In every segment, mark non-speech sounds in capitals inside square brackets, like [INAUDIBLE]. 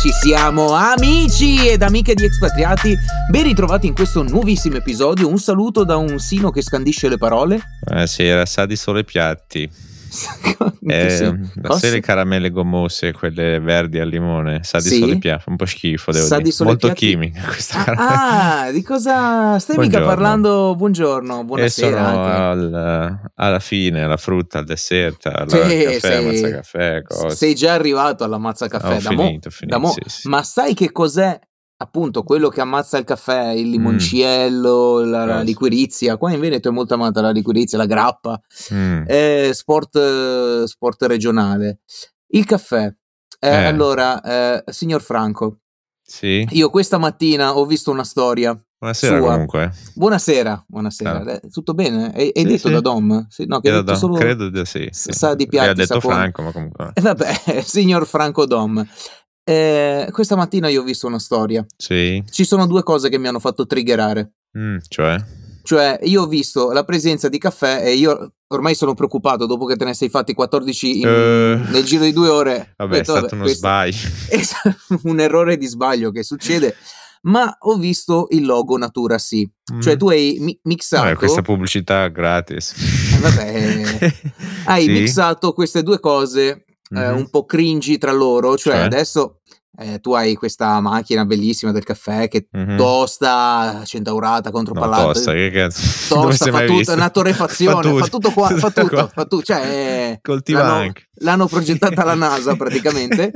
ci siamo amici ed amiche di Expatriati, ben ritrovati in questo nuovissimo episodio, un saluto da un Sino che scandisce le parole. Buonasera, sa di sole piatti. [LAUGHS] Eh, sai le caramelle gommose, quelle verdi al limone, sa di sì? sole piatti, un po' schifo, devo sa dire. Di Molto piatti? chimica questa ah, ah, di cosa stai buongiorno. mica parlando? Buongiorno, buonasera. Al, alla fine, alla frutta, al dessert, al sì, caffè, sei, mazza caffè, cose. Sei già arrivato alla mazza caffè, oh, da finito, mo, finito, da mo. Sì, sì. ma sai che cos'è appunto quello che ammazza il caffè, il limoncello, mm. la, la, liquirizia. Qua in Veneto è molto amata la liquirizia, la grappa, mm. è sport, sport regionale. Il caffè. Eh, eh. Allora, eh, signor Franco, sì. io questa mattina ho visto una storia. Buonasera sua. comunque. Buonasera, buonasera. Ah. Tutto bene? Hai, hai sì, detto sì. da Dom? Sì, no, che detto solo... Credo di sì. Sa di piatti. Ha detto sapone. Franco, ma comunque. Eh, vabbè, [LAUGHS] signor Franco Dom. Eh, questa mattina io ho visto una storia. Sì. Ci sono due cose che mi hanno fatto triggerare. Mm, cioè? Cioè, io ho visto la presenza di caffè e io ormai sono preoccupato dopo che te ne sei fatti 14 in, uh, nel giro di due ore. Vabbè, detto, è stato vabbè, uno sbaglio. [LAUGHS] È un errore di sbaglio che succede. Ma ho visto il logo Natura sì. Mm. Cioè, tu hai mi- mixato. Vabbè, questa pubblicità gratis. Eh, vabbè, [LAUGHS] hai sì. mixato queste due cose mm-hmm. eh, un po' cringy tra loro. Cioè, cioè? adesso eh, tu hai questa macchina bellissima del caffè che mm-hmm. tosta, centaurata, contropallata. No, tosta, che cazzo? [LAUGHS] Tosta, fa tutto, è una torrefazione, [LAUGHS] fa, tutto. [LAUGHS] fa tutto qua, fa tutto, fa tutto, cioè, Coltiva l'hanno, anche. L'hanno progettata la NASA praticamente.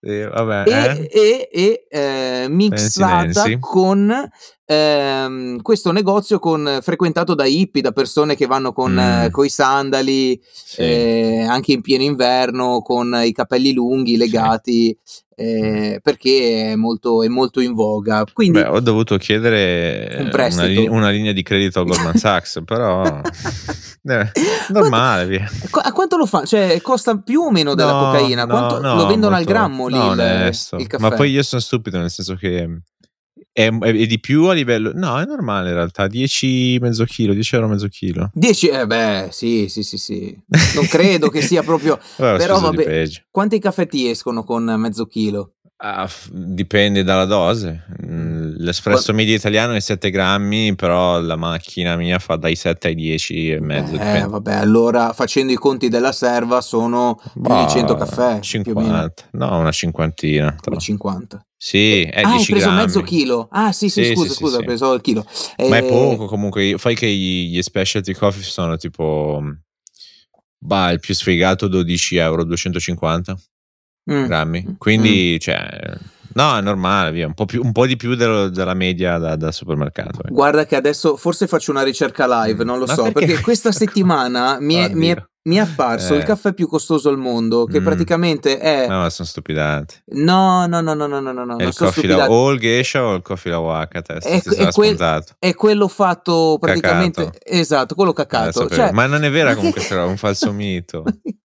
sì, vabbè, e, eh. e, e eh, mixata Pensi, con ehm, questo negozio con, frequentato da hippie, da persone che vanno con mm. i sandali, sì. eh, anche in pieno inverno, con i capelli lunghi legati. Sì. Eh, perché è molto, è molto, in voga. Quindi, Beh, ho dovuto chiedere un una, li- una, linea di credito a Goldman Sachs, [LAUGHS] però eh, normale. Via. A quanto lo fa? Cioè, costa più o meno della no, cocaina? Quanto, no, lo vendono molto, al grammo lì? No, il, il Ma poi io sono stupido, nel senso che è, di più a livello. No, è normale in realtà. 10 mezzo chilo, 10 euro mezzo chilo. 10, eh beh, sì, sì, sì, sì. Non credo che sia proprio. [LAUGHS] Però vabbè, quanti caffè ti escono con mezzo chilo? Ah, dipende dalla dose. Mm, l'espresso Qu- medio italiano è 7 grammi, però la macchina mia fa dai 7 ai 10 e mezzo. Eh, vabbè, allora facendo i conti della serva sono più di 100 caffè. 50, no, una cinquantina. Come 50? Sì, è ah, 10 hai preso grammi. mezzo chilo. Ah, sì, sì, sì scusa, sì, scusa, sì, ho preso il chilo. Ma è eh, poco comunque. Fai che gli specialty coffee sono tipo. Bah, il più sfigato 12 euro, 250 mm. grammi. Mm. Quindi, mm. cioè, no, è normale, via. Un po', più, un po di più dello, della media da, da supermercato. Eh. Guarda che adesso forse faccio una ricerca live, non lo Ma so, perché, perché questa [LAUGHS] settimana mi è, mi, è, mi è, apparso eh. il caffè più costoso al mondo, che mm. praticamente è... No, sono stupidanti. No, no, no, no, no, no, no. È il coffee la, o il geisha o il coffee la waka, è, è, quel, è, quello fatto praticamente... Cacato. Esatto, quello cacato. Cioè, ma non è vera comunque, sarà un falso mito. [LAUGHS]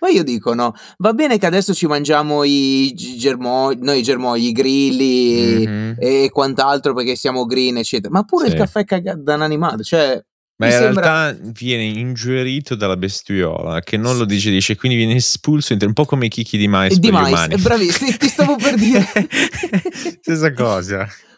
Ma io dico no, va bene che adesso ci mangiamo i germogli, noi i germogli, i grilli mm-hmm. e quant'altro perché siamo green, eccetera, ma pure sì. il caffè cagato da un animale, cioè... Ma in sembra... realtà viene ingerito dalla bestiola che non lo digerisce, quindi viene espulso un po' come i chicchi di mais. Di mais, umani. bravissimo, ti stavo per dire. [LAUGHS] Stessa cosa. [LAUGHS]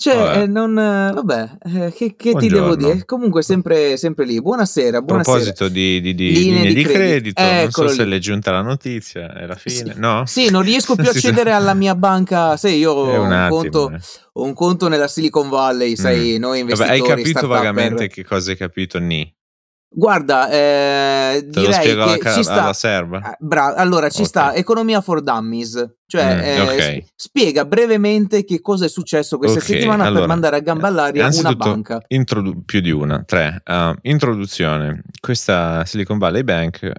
Cioè. Eh, non, vabbè, eh, che, che ti devo dire? Comunque, sempre, sempre lì. Buonasera. buonasera. A proposito di, di, di linee, linee, di, credito, credito non so lì. se l'è giunta la notizia, è la fine, sì. no? Sì, non riesco più a [LAUGHS] accedere alla mia banca. Sai, io ho un, un, conto, eh. ho un, conto, nella Silicon Valley, sai, mm. noi investitori. Vabbè, hai capito vagamente che cosa hai capito Ni? Guarda, eh, direi che alla, ci sta. Ah, bra- allora, ci okay. sta Economia for Dummies. Cioè, mm, eh, okay. spiega brevemente che cosa è successo questa okay. settimana allora, per mandare a gamba all'aria una banca. Introdu- più di una, tre. Uh, introduzione. Questa Silicon Valley Bank,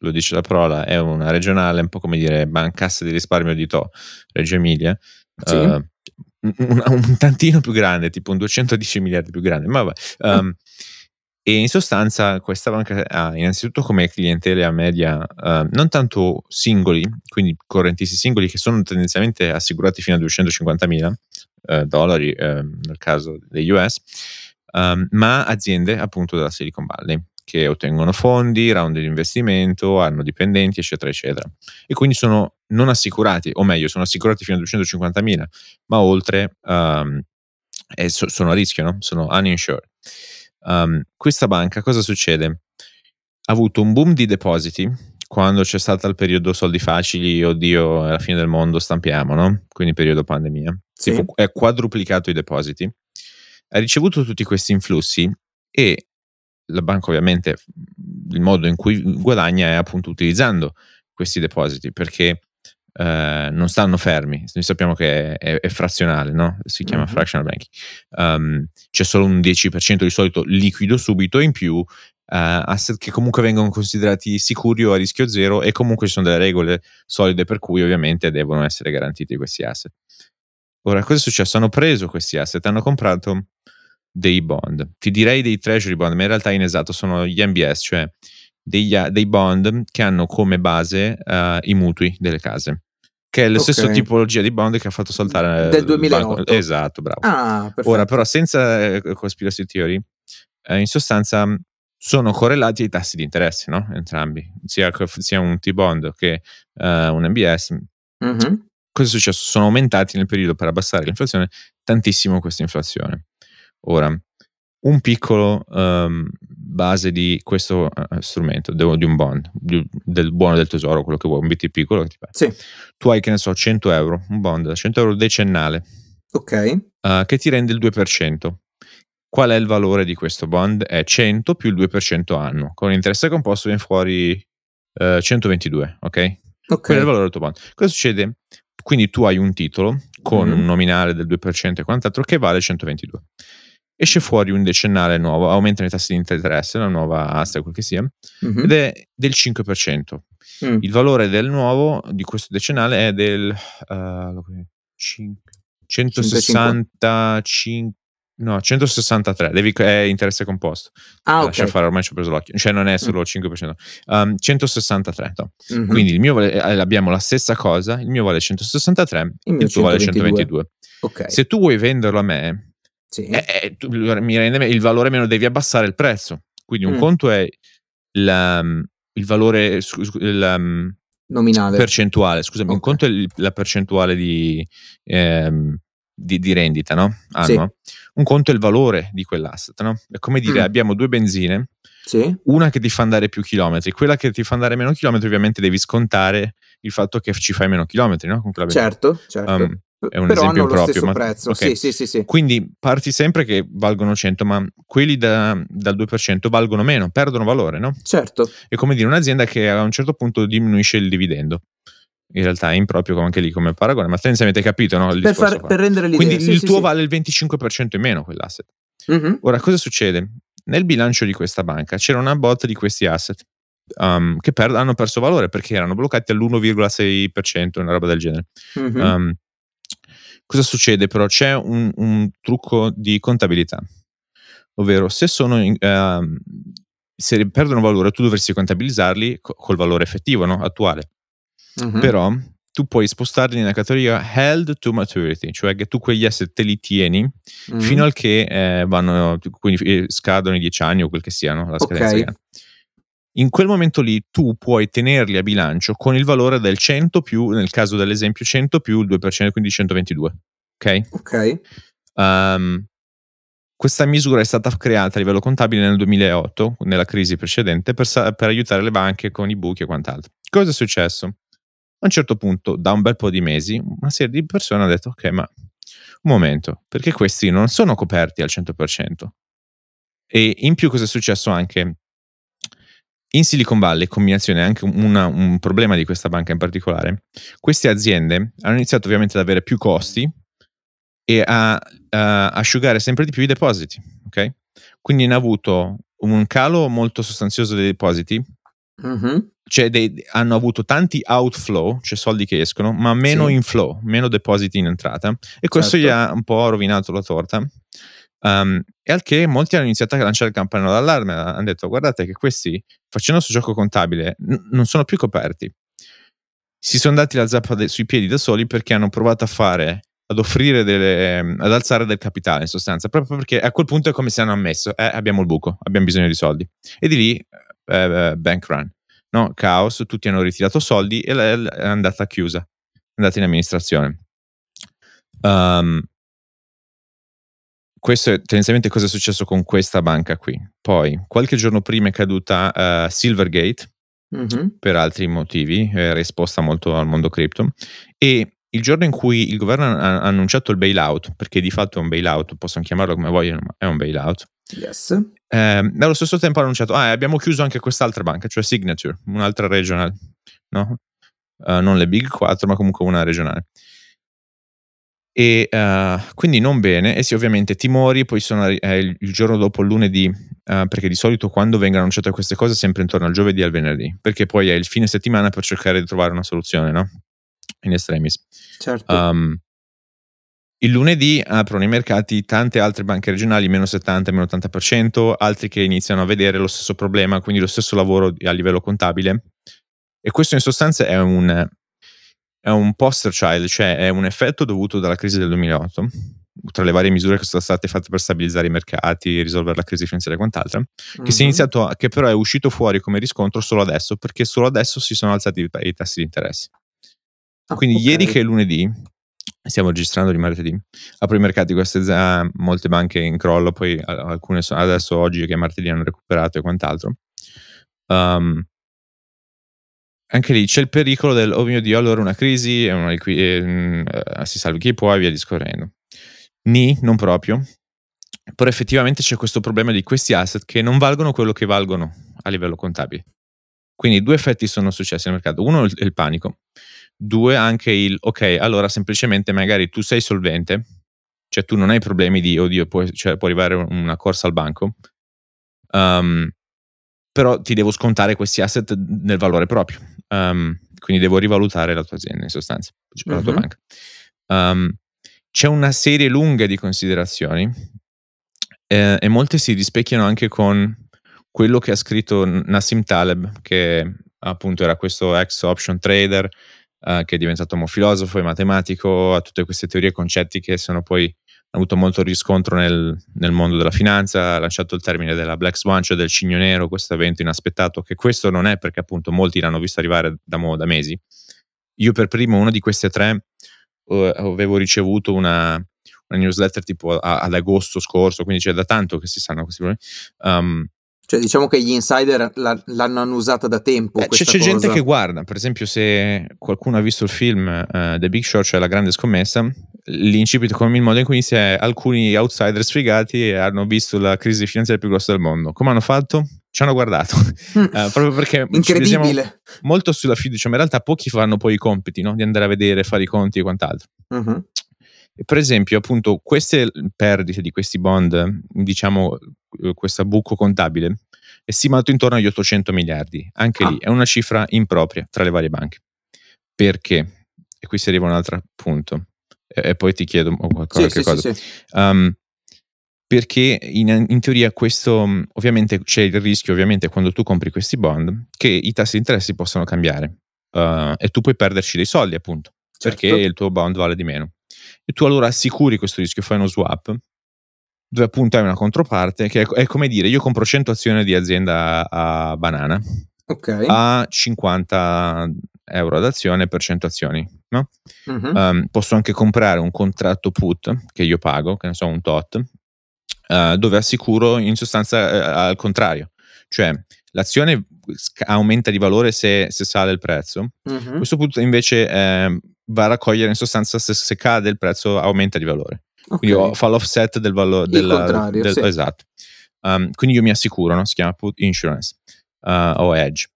lo dice la parola, è una regionale, un po' come dire Bancassa di risparmio di To, Reggio Emilia. Sì. Uh, un, un, tantino più grande, tipo un 210 miliardi più grande, ma vabbè. Um, mm e in sostanza questa banca ha innanzitutto come clientela media uh, non tanto singoli, quindi correntisti singoli che sono tendenzialmente assicurati fino a 250 mila uh, dollari uh, nel caso degli US, ehm, ma aziende appunto della Silicon Valley. che ottengono fondi, round di investimento, hanno dipendenti, eccetera, eccetera. E quindi sono non assicurati, o meglio, sono assicurati fino a 250.000, ma oltre so, sono a rischio, no? sono uninsured. Um, questa banca cosa succede? Ha avuto un boom di depositi quando c'è stato il periodo soldi facili, oddio, è la fine del mondo, stampiamo, no? Quindi periodo pandemia. Sì. Tipo, è quadruplicato i depositi. Ha ricevuto tutti questi influssi e la banca ovviamente il modo in cui guadagna è appunto utilizzando questi depositi perché eh, non stanno fermi. Noi sappiamo che è, è frazionale, no? si chiama mm-hmm. fractional banking. Um, c'è solo un 10% di solito liquido subito in più uh, asset che comunque vengono considerati sicuri o a rischio zero e comunque ci sono delle regole solide per cui ovviamente devono essere garantiti questi asset. Ora, cosa è successo? Hanno preso questi asset, hanno comprato dei bond. Ti direi dei treasury bond, ma in realtà in esatto sono gli MBS, cioè degli, dei bond che hanno come base uh, i mutui delle case. Che è la okay. stessa tipologia di bond che ha fatto saltare del 2008. Banco. Esatto, bravo. Ah, Ora, però, senza eh, conspiracy theory, eh, in sostanza sono correlati ai tassi di interesse, no? Entrambi, sia, sia un T-bond che uh, un MBS. Mm-hmm. Cosa è successo? Sono aumentati nel periodo per abbassare l'inflazione tantissimo questa inflazione. Ora, un piccolo um, base di questo uh, strumento, di un bond, del buono del tesoro, quello che vuoi, un BTP, quello che ti pare. Sì. Tu hai, che ne so, 100 euro, un bond da 100 euro decennale. Ok. Uh, che ti rende il 2%. Qual è il valore di questo bond? È 100 più il 2% anno. Con l'interesse composto viene fuori uh, 122, ok? Ok. Quello è il valore del tuo bond. Cosa succede? Quindi tu hai un titolo con mm. un nominale del 2% e quant'altro che vale 122 esce fuori un decennale nuovo, aumentano i tassi di interesse, la nuova asta, quel che sia, mm-hmm. ed è del 5%. Mm. Il valore del nuovo, di questo decennale, è del uh, 165, no, 163, devi, è interesse composto. Ah. Lascia fare, ormai ci ho preso l'occhio, cioè non è solo il mm. 5%. Um, 163, no. mm-hmm. quindi il mio vale, eh, abbiamo la stessa cosa, il mio vale 163, il, il tuo 122. vale 122. Okay. Se tu vuoi venderlo a me, sì. eh, eh, tu, mi rende il valore meno devi abbassare il prezzo. Quindi un mm. conto è la, mm, il valore la, mm, nominale percentuale, scusami, okay. un conto è la percentuale di, ehm, di, di rendita, no? Anno. Sì. Un conto è il valore di quell'asset, no? È come dire, mm. abbiamo due benzine, sì. una che ti fa andare più chilometri, quella che ti fa andare meno chilometri, ovviamente devi scontare il fatto che ci fai meno chilometri, no? certo, certo. Um, è un Però esempio hanno lo stesso ma, prezzo. Okay. Sì, sì, sì, Quindi parti sempre che valgono 100, ma quelli da, dal 2% valgono meno, perdono valore, no? Certo. È come dire un'azienda che a un certo punto diminuisce il dividendo. In realtà è improprio anche lì come paragone, ma tendenzialmente hai capito, no? Per, far, per, rendere l'idea. Quindi il tuo vale il 25% in meno quell'asset. Mm-hmm. Ora, cosa succede? Nel bilancio di questa banca c'era una botta di questi asset um, che per, hanno perso valore perché erano bloccati all'1,6%, una roba del genere. Mm-hmm. Um, Cosa succede però? C'è un, un trucco di contabilità, ovvero se sono in, uh, se perdono valore tu dovresti contabilizzarli co- col valore effettivo, no? attuale. Uh-huh. Però tu puoi spostarli nella categoria held to maturity, cioè che tu quegli asset te li tieni uh-huh. fino al che eh, vanno, quindi eh, scadono i 10 anni o quel che siano, la scadenza okay in quel momento lì tu puoi tenerli a bilancio con il valore del 100 più, nel caso dell'esempio 100 più il 2%, quindi 122. Ok? Ok. Um, questa misura è stata creata a livello contabile nel 2008, nella crisi precedente, per, per aiutare le banche con i buchi e quant'altro. Cosa è successo? A un certo punto, da un bel po' di mesi, una serie di persone ha detto, ok, ma un momento, perché questi non sono coperti al 100%? E in più cosa è successo anche? In Silicon Valley, combinazione anche una, un problema di questa banca in particolare, queste aziende hanno iniziato ovviamente ad avere più costi e a, a asciugare sempre di più i depositi. ok? Quindi hanno avuto un calo molto sostanzioso dei depositi, mm-hmm. cioè dei, hanno avuto tanti outflow, cioè soldi che escono, ma meno sì. inflow, meno depositi in entrata e questo certo. gli ha un po' rovinato la torta. Um, e al che molti hanno iniziato a lanciare il campanello d'allarme, hanno detto guardate che questi facendo questo gioco contabile n- non sono più coperti. Si sono dati la zappa de- sui piedi da soli perché hanno provato a fare ad offrire delle, ad alzare del capitale in sostanza, proprio perché a quel punto è come se hanno ammesso, eh, abbiamo il buco, abbiamo bisogno di soldi. E di lì, eh, eh bank run, no? caos, tutti hanno ritirato soldi e è andata chiusa, è andata in amministrazione. Um, questo è tendenzialmente cosa è successo con questa banca qui. Poi, qualche giorno prima è caduta uh, Silvergate, mm-hmm. per altri motivi, era esposta molto al mondo cripto, e il giorno in cui il governo ha annunciato il bailout, perché di fatto è un bailout, possono chiamarlo come vogliono, ma è un bailout. Yes. Eh, allo stesso tempo ha annunciato, ah, abbiamo chiuso anche quest'altra banca, cioè Signature, un'altra regional, no? Uh, non le Big 4, ma comunque una regionale. E uh, quindi non bene, e sì, ovviamente timori, poi sono eh, il, giorno dopo, il lunedì, uh, perché di solito quando vengono annunciate queste cose sempre intorno al giovedì e al venerdì, perché poi è il fine settimana per cercare di trovare una soluzione, no? In estremis. Certo. Um, il lunedì aprono i mercati tante altre banche regionali, meno 70, meno 80%, altri che iniziano a vedere lo stesso problema, quindi lo stesso lavoro a livello contabile. E questo in sostanza è un, è un poster child, cioè è un effetto dovuto dalla crisi del 2008, tra le varie misure che sono state fatte per stabilizzare i mercati, risolvere la crisi finanziaria e quant'altro, mm-hmm. che, si è mhm. iniziato, che però è uscito fuori come riscontro solo adesso, perché solo adesso si sono alzati i, i tassi di interesse. Ah, Quindi okay. ieri che è lunedì, stiamo registrando di martedì, apro i mercati, queste già molte banche in crollo, poi alcune sono, adesso oggi che martedì hanno recuperato e quant'altro. Um, anche lì c'è il pericolo del, oh mio Dio, allora una crisi, una liqui- eh, si salvi chi può e via discorrendo. Ni, non proprio, però effettivamente c'è questo problema di questi asset che non valgono quello che valgono a livello contabile. Quindi due effetti sono successi nel mercato. Uno è il panico, Due, anche il, ok, allora semplicemente magari tu sei solvente, cioè tu non hai problemi di, oddio, può, cioè, può arrivare una corsa al banco, um, però ti devo scontare questi asset nel valore proprio. Um, quindi devo rivalutare la tua azienda in sostanza, cioè la tua uh-huh. banca. Um, c'è una serie lunga di considerazioni eh, e molte si rispecchiano anche con quello che ha scritto Nassim Taleb, che appunto era questo ex option trader uh, che è diventato un filosofo e matematico, ha tutte queste teorie e concetti che sono poi avuto molto riscontro nel, nel, mondo della finanza, ha lanciato il termine della Black Swan, cioè del cigno nero, questo evento inaspettato, che questo non è perché appunto molti l'hanno visto arrivare da, da mesi. Io per primo, uno di queste tre, uh, avevo ricevuto una, una newsletter tipo a, ad agosto scorso, quindi c'è da tanto che si sanno questi problemi. Um, cioè, diciamo che gli insider la, l'hanno usata da tempo. Eh, c'è, c'è gente che guarda, per esempio, se qualcuno ha visto il film uh, The Big Short, cioè La Grande Scommessa, l'incipit come il modo in cui inizia è alcuni outsider sfigati hanno visto la crisi finanziaria più grossa del mondo. Come hanno fatto? Ci hanno guardato. uh, [LAUGHS] proprio perché Incredibile. molto sulla fiducia, ma in realtà pochi fanno poi i compiti, no? Di andare a vedere, fare i conti e quant'altro. Uh-huh. Per esempio, appunto, queste perdite di questi bond, diciamo, eh, questo buco contabile, è stimato intorno agli 800 miliardi. Anche ah. lì è una cifra impropria tra le varie banche. Perché? E qui si arriva a un altro punto. E, e poi ti chiedo qualcosa. Sì, sì, sì, um, perché in, in, teoria questo, ovviamente c'è il rischio, ovviamente quando tu compri questi bond, che i tassi di interesse possano cambiare uh, e tu puoi perderci dei soldi appunto, certo. perché il tuo bond vale di meno e tu allora assicuri questo rischio, fai uno swap dove appunto hai una controparte che è, è come dire io compro 100 azioni di azienda a banana okay. a 50 euro ad azione per 100 azioni no? uh-huh. um, posso anche comprare un contratto put che io pago che ne so un tot uh, dove assicuro in sostanza uh, al contrario cioè l'azione aumenta di valore se, se sale il prezzo uh-huh. questo put invece eh, va a raccogliere in sostanza se, se cade il prezzo aumenta di valore. Okay. Quindi fa l'offset del valore del, del, sì. esatto. Um, quindi io mi assicuro, no? si chiama put insurance uh, o edge.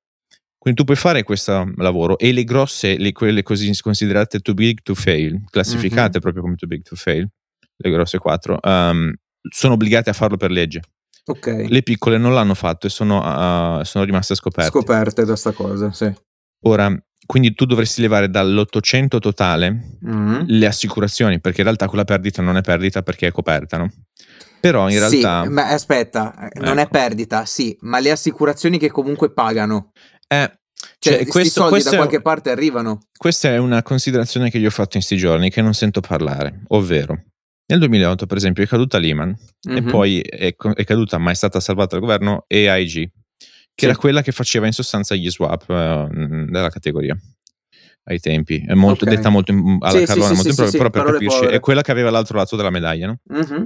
Quindi tu puoi fare questo lavoro e le grosse, le, quelle così considerate too big to fail, classificate mm-hmm. proprio come too big to fail, le grosse quattro, um, sono obbligate a farlo per legge. Okay. Le piccole non l'hanno fatto e sono, uh, sono rimaste scoperte. Scoperte da sta cosa, sì. Ora, quindi tu dovresti levare dall'800 totale mm-hmm. le assicurazioni, perché in realtà quella perdita non è perdita perché è coperta, no? Però in realtà... Sì, ma aspetta, non ecco. è perdita, sì, ma le assicurazioni che comunque pagano. Eh, Cioè, cioè questi soldi da qualche parte arrivano. Questa è una considerazione che io ho fatto in questi giorni che non sento parlare, ovvero nel 2008 per esempio è caduta Lehman mm-hmm. e mhm. poi è, è, caduta ma è stata salvata dal governo AIG, che sì. era quella che faceva in sostanza gli swap uh, della categoria ai tempi. È molto, okay. detta molto alla sì, Carlona, sì, molto sì, impro- però per capirci, povere. è quella che aveva l'altro lato della medaglia, no? Mm-hmm.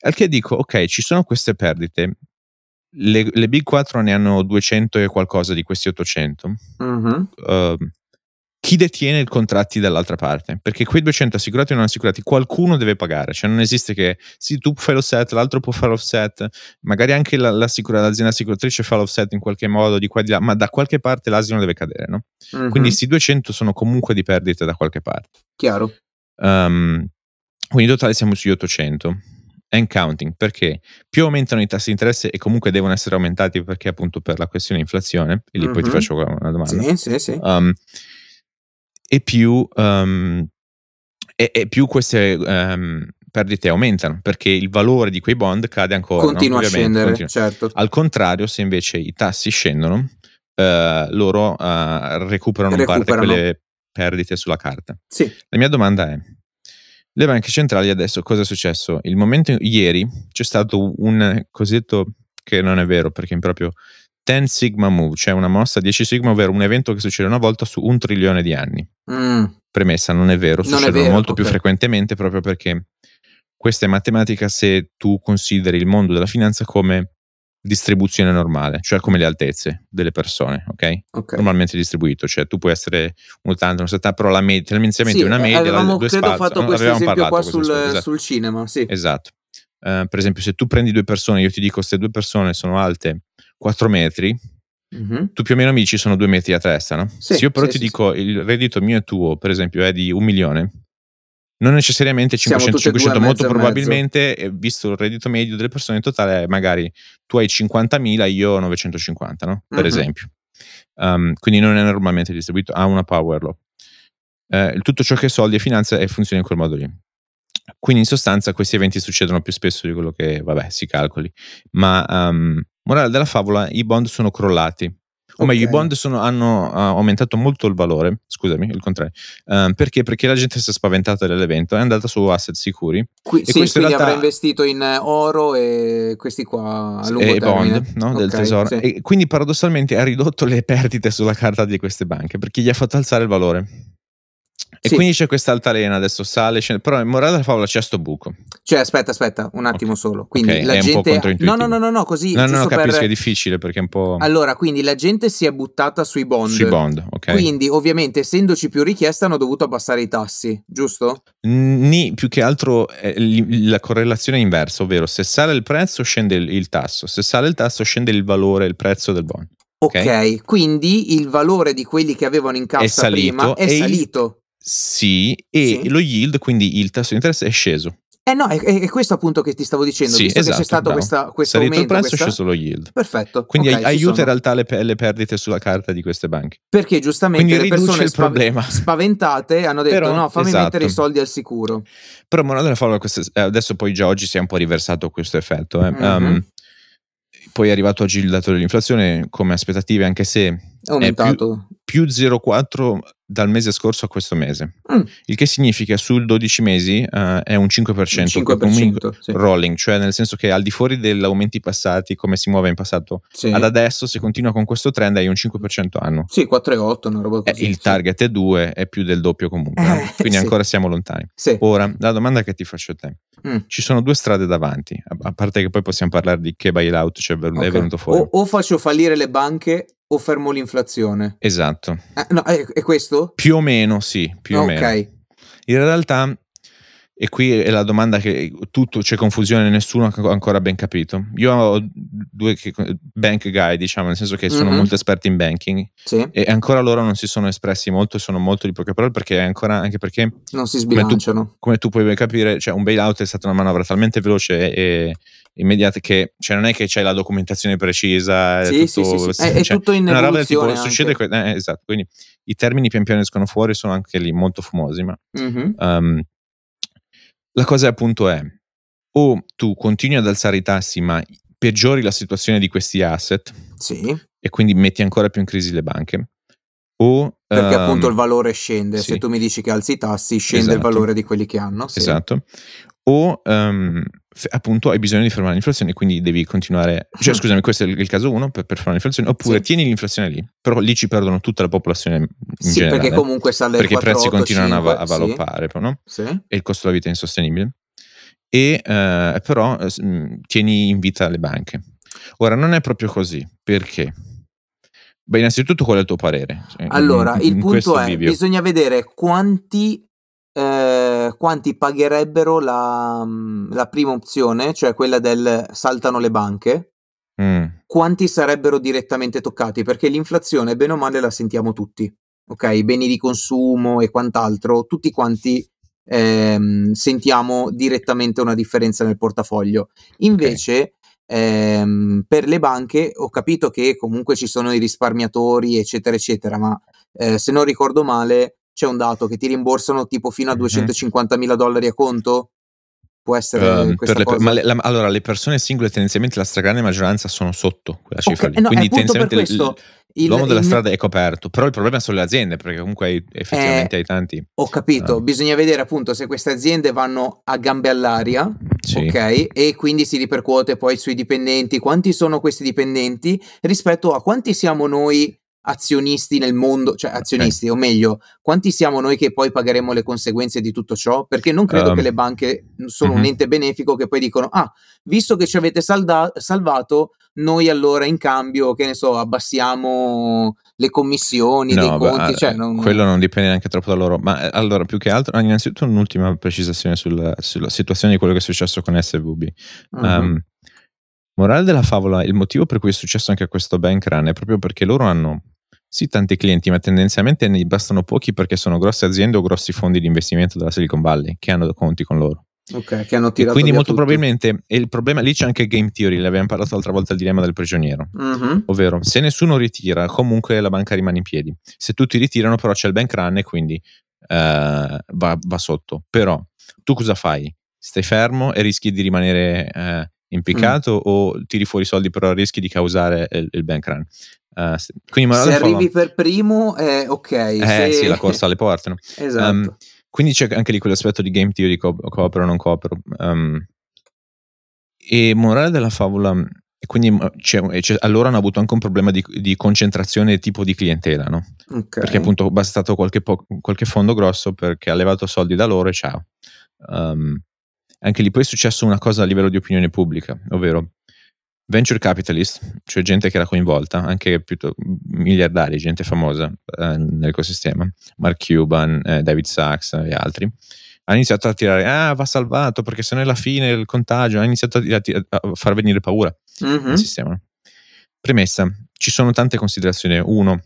Al che dico, ok, ci sono queste perdite, le, le, Big 4 ne hanno 200 e qualcosa di questi 800. Mm-hmm. Uh, chi detiene i contratti dall'altra parte? Perché quei 200 assicurati o non assicurati, qualcuno deve pagare. Cioè, non esiste che sì, tu fai l'offset, l'altro può fare l'offset, magari anche la, l'azienda assicuratrice fa l'offset in qualche modo, di qua e di là, ma da qualche parte l'asino deve cadere, no? Mm-hmm. Quindi questi 200 sono comunque di perdite da qualche parte. Chiaro. Um, quindi in totale siamo sugli 800 and counting perché più aumentano i tassi di interesse e comunque devono essere aumentati perché appunto per la questione inflazione e lì mm-hmm. poi ti faccio una domanda sì sì sì um, e più um, e, e, più queste um, perdite aumentano perché il valore di quei bond cade ancora continua no? a scendere continua. certo al contrario se invece i tassi scendono uh, loro uh, recuperano, recuperano parte quelle perdite sulla carta sì. la mia domanda è le banche centrali adesso cosa è successo? Il momento ieri c'è stato un cosiddetto che non è vero perché è proprio 10 Sigma Move, cioè una mossa 10 Sigma, ovvero un evento che succede una volta su un trilione di anni. Mm. Premessa, non è vero, non succedono è vero, molto okay. più frequentemente proprio perché questa è matematica se tu consideri il mondo della finanza come distribuzione normale, cioè come le altezze delle persone, ok? okay. Normalmente distribuito, cioè tu puoi essere un 80, un 70, però la media, tendenzialmente sì, una media, avevamo, credo spalze, fatto questo esempio qua sul, esatto. sul, cinema, sì. Esatto. Uh, per esempio, se tu prendi due persone, io ti dico queste due persone sono alte 4 metri, mm-hmm. tu più o meno mi dici sono 2 metri a testa, no? Sì, se io però sì, ti sì, dico il reddito mio e tuo, per esempio, è di un milione, non necessariamente 500-500, molto probabilmente, visto il reddito medio delle persone in totale, magari tu hai 50.000, io ho 950, no? per uh-huh. esempio. Um, quindi non è normalmente distribuito, ha una power law. Eh, tutto ciò che è soldi e finanza e funziona in quel modo lì. Quindi in sostanza questi eventi succedono più spesso di quello che, vabbè, si calcoli. Ma um, morale della favola, i bond sono crollati o okay. meglio, i bond sono, hanno uh, aumentato molto il valore, scusami, il contrario. Uh, perché? Perché la gente si è spaventata dell'evento, è andata su asset sicuri. Qui, e sì, quindi realtà... avrà investito in oro e questi qua a lungo e termine. bond no, okay, del tesoro. Sì. E quindi paradossalmente ha ridotto le perdite sulla carta di queste banche perché gli ha fatto alzare il valore. E sì. quindi c'è questa altalena, adesso sale, scende, però in morale della favola c'è sto buco. Cioè, aspetta, aspetta, un attimo okay. solo. Quindi okay, la gente... No, no, no, no, no, così... No, no, no, capisco per... che è difficile perché è un po'... Allora, quindi la gente si è buttata sui bond. Sui bond, ok. Quindi, ovviamente, essendoci più richieste, hanno dovuto abbassare i tassi, giusto? Ni, più che altro eh, la correlazione è inversa, ovvero se sale il prezzo scende il, il, tasso, se sale il tasso scende il valore, il prezzo del bond. Ok, okay quindi il valore di quelli che avevano in cassa è salito, prima è salito. Sì, e sì. lo yield, quindi il tasso di interesse è sceso. Eh no, è, è, questo appunto che ti stavo dicendo, sì, visto esatto, che c'è esatto, stato questa, questo Salito aumento. il prezzo questa... è sceso lo yield. Perfetto. Quindi okay, aiuta in realtà le, le, perdite sulla carta di queste banche. Perché giustamente Quindi le persone il spav- spaventate hanno detto Però, no, fammi esatto. mettere i soldi al sicuro. Però morale della favola, eh, adesso poi già oggi si è un po' riversato questo effetto. Eh. Mm-hmm. Um, poi è arrivato oggi il dato dell'inflazione come aspettative, anche se è aumentato. È più, più 0,4 dal mese scorso a questo mese. Mm. Il che significa sul 12 mesi uh, è un 5%, 5% sì. rolling, cioè nel senso che al di fuori degli aumenti passati, come si muove in passato, sì. ad adesso se continua con questo trend hai un 5% anno. Sì, 4,8, una roba così. Eh, il target è 2, è più del doppio comunque, eh, quindi sì. ancora siamo lontani. Ora, la domanda che ti faccio a te. Mm. Ci sono due strade davanti, a parte che poi possiamo parlare di che bailout cioè okay. è venuto fuori. O, o faccio fallire le banche o fermo l'inflazione? Esatto. Eh, no, è, è, questo? Più o meno, sì, più o meno. Ok. In realtà, e qui è la domanda che tutto c'è confusione, nessuno ha ancora ben capito. Io ho due bank guy, diciamo, nel senso che sono mm-hmm. molto esperti in banking sì. e ancora loro non si sono espressi molto e sono molto di poche parole perché ancora anche perché non si sbilanciano. Come tu, come tu puoi capire, cioè un bailout è stata una manovra talmente veloce e, immediate che cioè non è che c'è la documentazione precisa sì, è, tutto, sì, sì, è, è cioè, tutto in una roba tipo succede que- eh, esatto quindi i termini pian piano escono fuori sono anche lì molto fumosi ma mm-hmm. um, la cosa appunto è o tu continui ad alzare i tassi ma peggiori la situazione di questi asset sì. e quindi metti ancora più in crisi le banche o, perché um, appunto il valore scende. Sì. Se tu mi dici che alzi i tassi, scende esatto. il valore di quelli che hanno. Sì. Esatto. O um, appunto hai bisogno di fermare l'inflazione, quindi devi continuare. Cioè, [LAUGHS] scusami, questo è il, il caso uno per, per, fermare l'inflazione. Oppure sì. tieni l'inflazione lì, però lì ci perdono tutta la popolazione in sì, generale. perché comunque sale Perché 4, i prezzi 8, continuano 5, a, a valoppare, sì. no? Sì. E il costo della vita è insostenibile. E uh, però uh, tieni in vita le banche. Ora, non è proprio così. Perché? Beh, innanzitutto qual è il tuo parere? Allora, in, il in punto è, bivio. bisogna vedere quanti, eh, quanti pagherebbero la, mm, la, prima opzione, cioè quella del saltano le banche, mm. quanti sarebbero direttamente toccati, perché l'inflazione, bene o male, la sentiamo tutti, ok? I beni di consumo e quant'altro, tutti quanti ehm, sentiamo direttamente una differenza nel portafoglio. Invece... Okay ehm, per le banche ho capito che comunque ci sono i risparmiatori, eccetera, eccetera, ma eh, se non ricordo male c'è un dato che ti rimborsano tipo fino a 250 mila dollari a conto? Può essere um, questa le, cosa? Ma le, la, allora, le persone singole tendenzialmente la stragrande maggioranza sono sotto quella cifra okay, no, Quindi tendenzialmente questo, il, l'uomo della il, strada è coperto, però il problema sono le aziende, perché comunque hai, effettivamente eh, hai tanti. Ho capito, uh. bisogna vedere appunto se queste aziende vanno a gambe all'aria, sì. ok? E quindi si ripercuote poi sui dipendenti, quanti sono questi dipendenti rispetto a quanti siamo noi azionisti nel mondo, cioè azionisti, okay. o meglio, quanti siamo noi che poi pagheremo le conseguenze di tutto ciò? Perché non credo um, che le banche sono uh-huh. un mhm. ente benefico che poi dicono, ah, visto che ci avete salda- salvato, noi allora in cambio, che ne so, abbassiamo le commissioni no, dei conti. Beh, cioè non... Quello non dipende neanche troppo da loro, ma eh, allora più che altro, innanzitutto un'ultima precisazione sulla, sulla situazione di quello che è successo con SVB. Uh-huh. Um, morale della favola, il motivo per cui è successo anche a questo bank run è proprio perché loro hanno sì, tanti clienti, ma tendenzialmente ne bastano pochi perché sono grosse aziende o grossi fondi di investimento della Silicon Valley che hanno conti con loro. Ok, che hanno tirato e quindi molto tutto. probabilmente e il problema lì c'è anche game theory, l'abbiamo parlato l'altra volta il dilemma del prigioniero. Uh-huh. Ovvero, se nessuno ritira, comunque la banca rimane in piedi. Se tutti ritirano, però c'è il bank run e quindi uh, va, va, sotto. Però tu cosa fai? Stai fermo e rischi di rimanere uh, impiccato mm. o tiri fuori i soldi però rischi di causare il, il bank run? Uh, quindi se arrivi per primo, è ok. Eh se... sì, la [LAUGHS] corsa alle porte. No? esatto. Um, quindi c'è anche lì quell'aspetto di game theory, co- coopero o non coopero. Um, e morale della favola, e quindi c'è, c'è, allora hanno avuto anche un problema di, di concentrazione tipo di clientela, no? Okay. Perché appunto è bastato qualche, po- qualche, fondo grosso perché ha levato soldi da loro e ciao. Um, anche lì poi è successo una cosa a livello di opinione pubblica, ovvero venture capitalist, cioè gente che era coinvolta, anche miliardari, gente famosa eh, nell'ecosistema, Mark Cuban, eh, David Sachs e altri, hanno iniziato a tirare, ah va salvato perché se no è la fine del contagio, hanno iniziato a, a, a far venire paura mm-hmm. nel sistema. Premessa, ci sono tante considerazioni. Uno,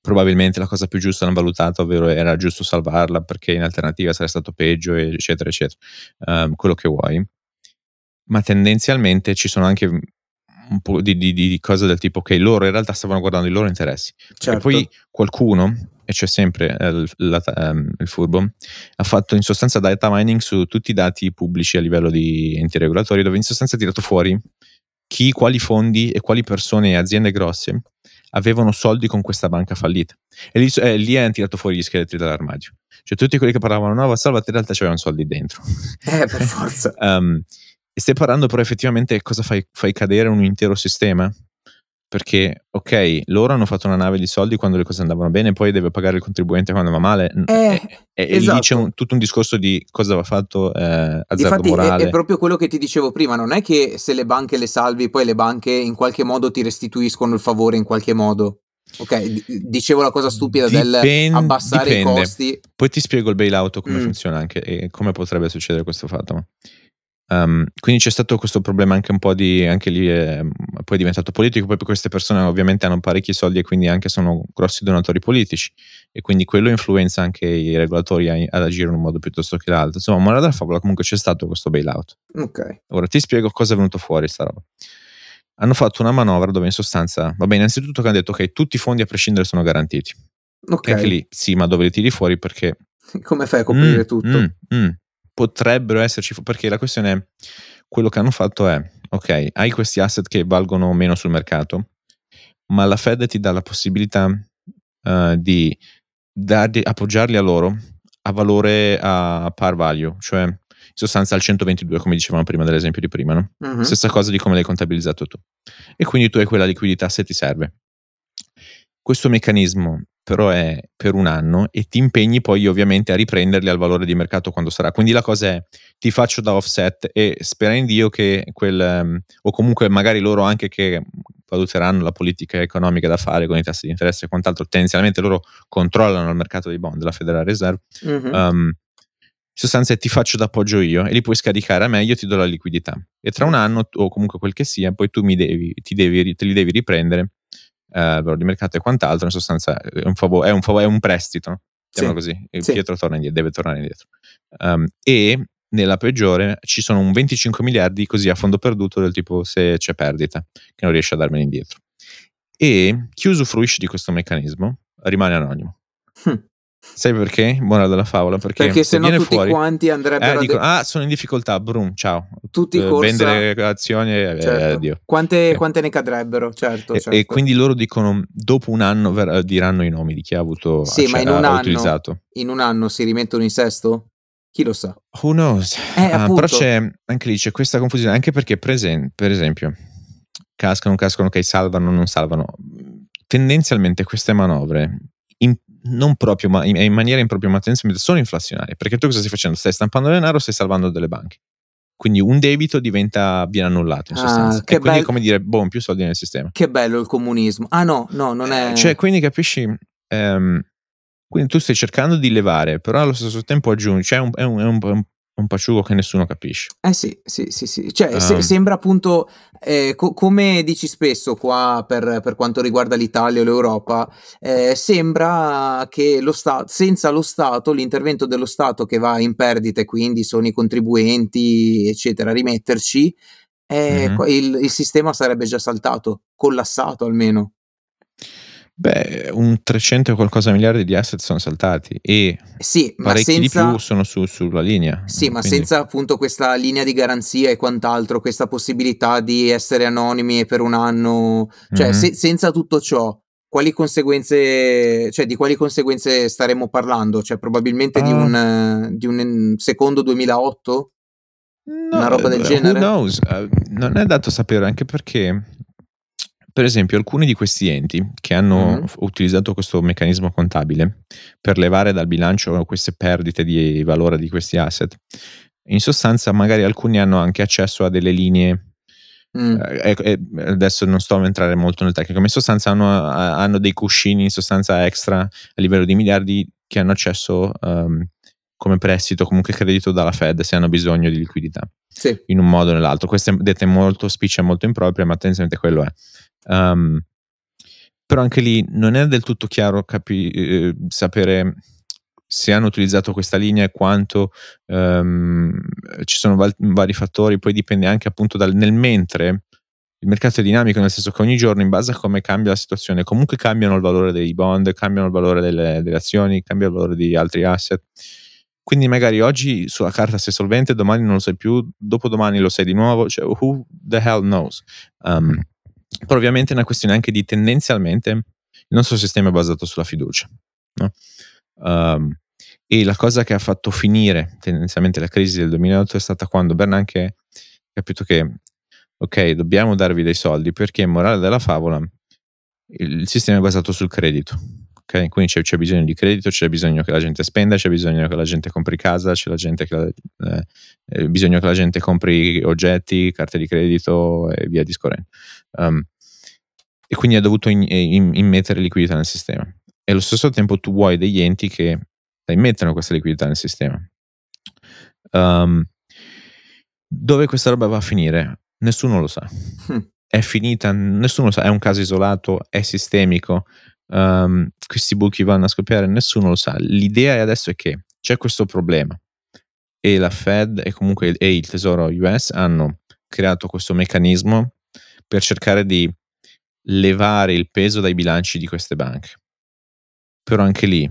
probabilmente la cosa più giusta l'hanno valutata, ovvero era giusto salvarla perché in alternativa sarebbe stato peggio, eccetera, eccetera. Um, quello che vuoi ma tendenzialmente ci sono anche un po' di, di, di, cose del tipo che loro in realtà stavano guardando i loro interessi. Certo. E poi qualcuno, e c'è sempre eh, il, la, um, il, furbo, ha fatto in sostanza data mining su tutti i dati pubblici a livello di enti regolatori, dove in sostanza ha tirato fuori chi, quali fondi e quali persone e aziende grosse avevano soldi con questa banca fallita. E lì, eh, lì hanno tirato fuori gli scheletri dall'armadio. Cioè tutti quelli che parlavano, no, va salvati, in realtà c'erano soldi dentro. Eh, per [LAUGHS] forza. um, E stai parlando però effettivamente cosa fai, fai cadere un intero sistema? Perché, ok, loro hanno fatto una nave di soldi quando le cose andavano bene, poi deve pagare il contribuente quando va male. Eh, e, e esatto. lì c'è un, tutto un discorso di cosa va fatto eh, azzardo Difatti, morale. È, è proprio quello che ti dicevo prima, non è che se le banche le salvi, poi le banche in qualche modo ti restituiscono il favore in qualche modo. Ok, dicevo la cosa stupida Dipend- del abbassare dipende. i costi. Poi ti spiego il bailout come mm. funziona anche e come potrebbe succedere questo fatto. Um, quindi c'è stato questo problema anche un po' di, anche lì è, poi è diventato politico, poi queste persone ovviamente hanno parecchi soldi e quindi anche sono grossi donatori politici e quindi quello influenza anche i regolatori a, ad agire in un modo piuttosto che l'altro. Insomma, morale della favola comunque c'è stato questo bailout. Ok. Ora ti spiego cosa è venuto fuori sta roba. Hanno fatto una manovra dove in sostanza, va bene, innanzitutto che hanno detto ok, tutti i fondi a prescindere sono garantiti. Ok. E anche lì, sì, ma dove li tiri fuori perché... [LAUGHS] Come fai a coprire mm, tutto? Mm, mm potrebbero esserci, perché la questione è, quello che hanno fatto è, ok, hai questi asset che valgono meno sul mercato, ma la Fed ti dà la possibilità uh, di darli, appoggiarli a loro a valore a par value, cioè in sostanza al 122 come dicevamo prima dell'esempio di prima, no? uh-huh. stessa cosa di come l'hai contabilizzato tu. E quindi tu hai quella liquidità se ti serve. Questo meccanismo però è per un anno e ti impegni poi ovviamente a riprenderli al valore di mercato quando sarà. Quindi la cosa è ti faccio da offset e spera in Dio che quel, um, o comunque magari loro anche che valuteranno la politica economica da fare con i tassi di interesse e quant'altro, tendenzialmente loro controllano il mercato dei bond della Federal Reserve. Mm-hmm. Um, in sostanza ti faccio d'appoggio io e li puoi scaricare a me, io ti do la liquidità. E tra un anno o comunque quel che sia, poi tu mi devi, ti devi, te li devi riprendere eh, di mercato e quant'altro, in sostanza è un, favore, è un, favore, è un prestito, sì. così, il sì. Pietro torna indietro, deve tornare indietro. Um, e nella peggiore ci sono un 25 miliardi così a fondo perduto del tipo se c'è perdita, che non riesce a darmene indietro. E chi usufruisce di questo meccanismo rimane anonimo. Hm. Sai perché? Buona della favola. Perché, perché se no tutti fuori, quanti andrebbero eh, dicono, ah sono in difficoltà, brum, ciao. Tutti eh, Vendere azioni, eh, certo. addio. Quante, eh. quante, ne cadrebbero, certo e, certo. e, quindi loro dicono, dopo un anno ver- diranno i nomi di chi ha avuto Sì, acc- ma in un, anno, utilizzato. in un anno si rimettono in sesto? Chi lo sa? Who knows? Eh, ah, però c'è, anche lì c'è questa confusione, anche perché presen- per esempio, cascano, cascano, ok, salvano, non salvano. Tendenzialmente queste manovre non proprio, ma in, maniera impropria, ma tendenzialmente sono inflazionarie. Perché tu cosa stai facendo? Stai stampando denaro stai salvando delle banche? Quindi un debito diventa, viene annullato in ah, sostanza. e quindi è come dire, boh, più soldi nel sistema. Che bello il comunismo. Ah no, no, non è... Eh, cioè, quindi capisci... Um, quindi tu stai cercando di levare, però allo stesso tempo aggiungi, cioè è un, è un, è un, un paciugo che nessuno capisce. Eh sì, sì, sì, sì. Cioè, um. se, sembra appunto, eh, co- come dici spesso qua per, per, quanto riguarda l'Italia o l'Europa, eh, sembra che lo Stato, senza lo Stato, l'intervento dello Stato che va in perdita e quindi sono i contribuenti, eccetera, a rimetterci, eh, mm-hmm. il, il sistema sarebbe già saltato, collassato almeno. Beh, un 300 e qualcosa miliardi di asset sono saltati e sì, parecchi senza... di più sono su, sulla linea. Sì, ma quindi... senza appunto questa linea di garanzia e quant'altro, questa possibilità di essere anonimi per un anno, cioè mm-hmm. se, senza tutto ciò, quali conseguenze, cioè di quali conseguenze staremmo parlando? Cioè probabilmente uh, di, un, di un secondo 2008? No, Una roba del genere? Who knows? Uh, non è dato sapere anche perché per esempio, alcuni di questi enti che hanno mm-hmm. utilizzato questo meccanismo contabile per levare dal bilancio queste perdite di valore di questi asset, in sostanza magari alcuni hanno anche accesso a delle linee Mm. Eh, eh, adesso non sto a entrare molto nel tecnico, ma in sostanza hanno, hanno, dei cuscini in sostanza extra a livello di miliardi che hanno accesso um, come prestito, comunque credito dalla Fed se hanno bisogno di liquidità sì. in un modo o nell'altro. Questo è dette molto spiccia, molto impropria, ma tendenzialmente quello è. Um, però anche lì non è del tutto chiaro capi- eh, sapere se hanno utilizzato questa linea e quanto um, ci sono val- vari fattori, poi dipende anche appunto dal nel mentre il mercato è dinamico, nel senso che ogni giorno, in base a come cambia la situazione, comunque cambiano il valore dei bond, cambiano il valore delle, delle azioni, cambia il valore di altri asset. Quindi magari oggi sulla carta sei solvente, domani non lo sai più, dopodomani lo sai di nuovo, cioè who the hell knows? Um, però ovviamente è una questione anche di tendenzialmente il nostro sistema è basato sulla fiducia. No? Um, e la cosa che ha fatto finire tendenzialmente la crisi del 2008 è stata quando Bernanke ha capito che ok, dobbiamo darvi dei soldi perché, morale della favola, il sistema è basato sul credito. Okay? Quindi c'è, c'è, bisogno di credito, c'è bisogno che la gente spenda, c'è bisogno che la gente compri casa, c'è che la, eh, bisogno che la gente compri oggetti, carte di credito e via discorrendo. Um, e quindi ha dovuto in, in, immettere liquidità nel sistema. E allo stesso tempo tu vuoi degli enti che immettono questa liquidità nel sistema. Um, dove questa roba va a finire? Nessuno lo sa. Hm. È finita, nessuno lo sa, è un caso isolato, è sistemico, um, questi buchi vanno a scoppiare, nessuno lo sa. L'idea adesso è che c'è questo problema e la Fed e comunque e il Tesoro US hanno creato questo meccanismo per cercare di levare il peso dai bilanci di queste banche. Però anche lì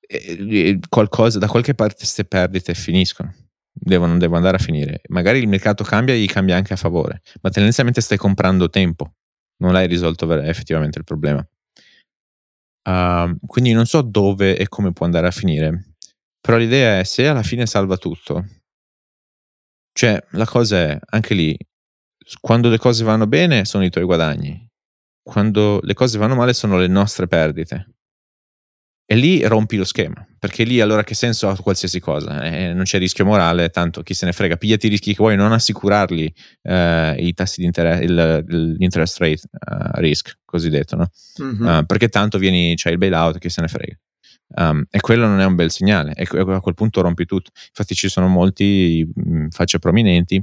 eh, qualcosa, da qualche parte queste perdite finiscono. Devono, devono andare a finire. Magari il mercato cambia e gli cambia anche a favore, ma tendenzialmente stai comprando tempo non hai risolto effettivamente il problema. Uh, quindi non so dove e come può andare a finire, però l'idea è se alla fine salva tutto, cioè la cosa è anche lì, quando le cose vanno bene sono i tuoi guadagni, quando le cose vanno male sono le nostre perdite. E lì rompi lo schema, perché lì allora che senso ha qualsiasi cosa? Eh, non c'è rischio morale, tanto chi se ne frega, pigliati i rischi che vuoi, non assicurarli eh, i tassi di interesse, l'interest rate uh, risk, cosiddetto, no? Mm-hmm. Uh, perché tanto vieni, c'è il bailout, chi se ne frega. Um, e quello non è un bel segnale, e a quel punto rompi tutto. Infatti ci sono molti mh, facce prominenti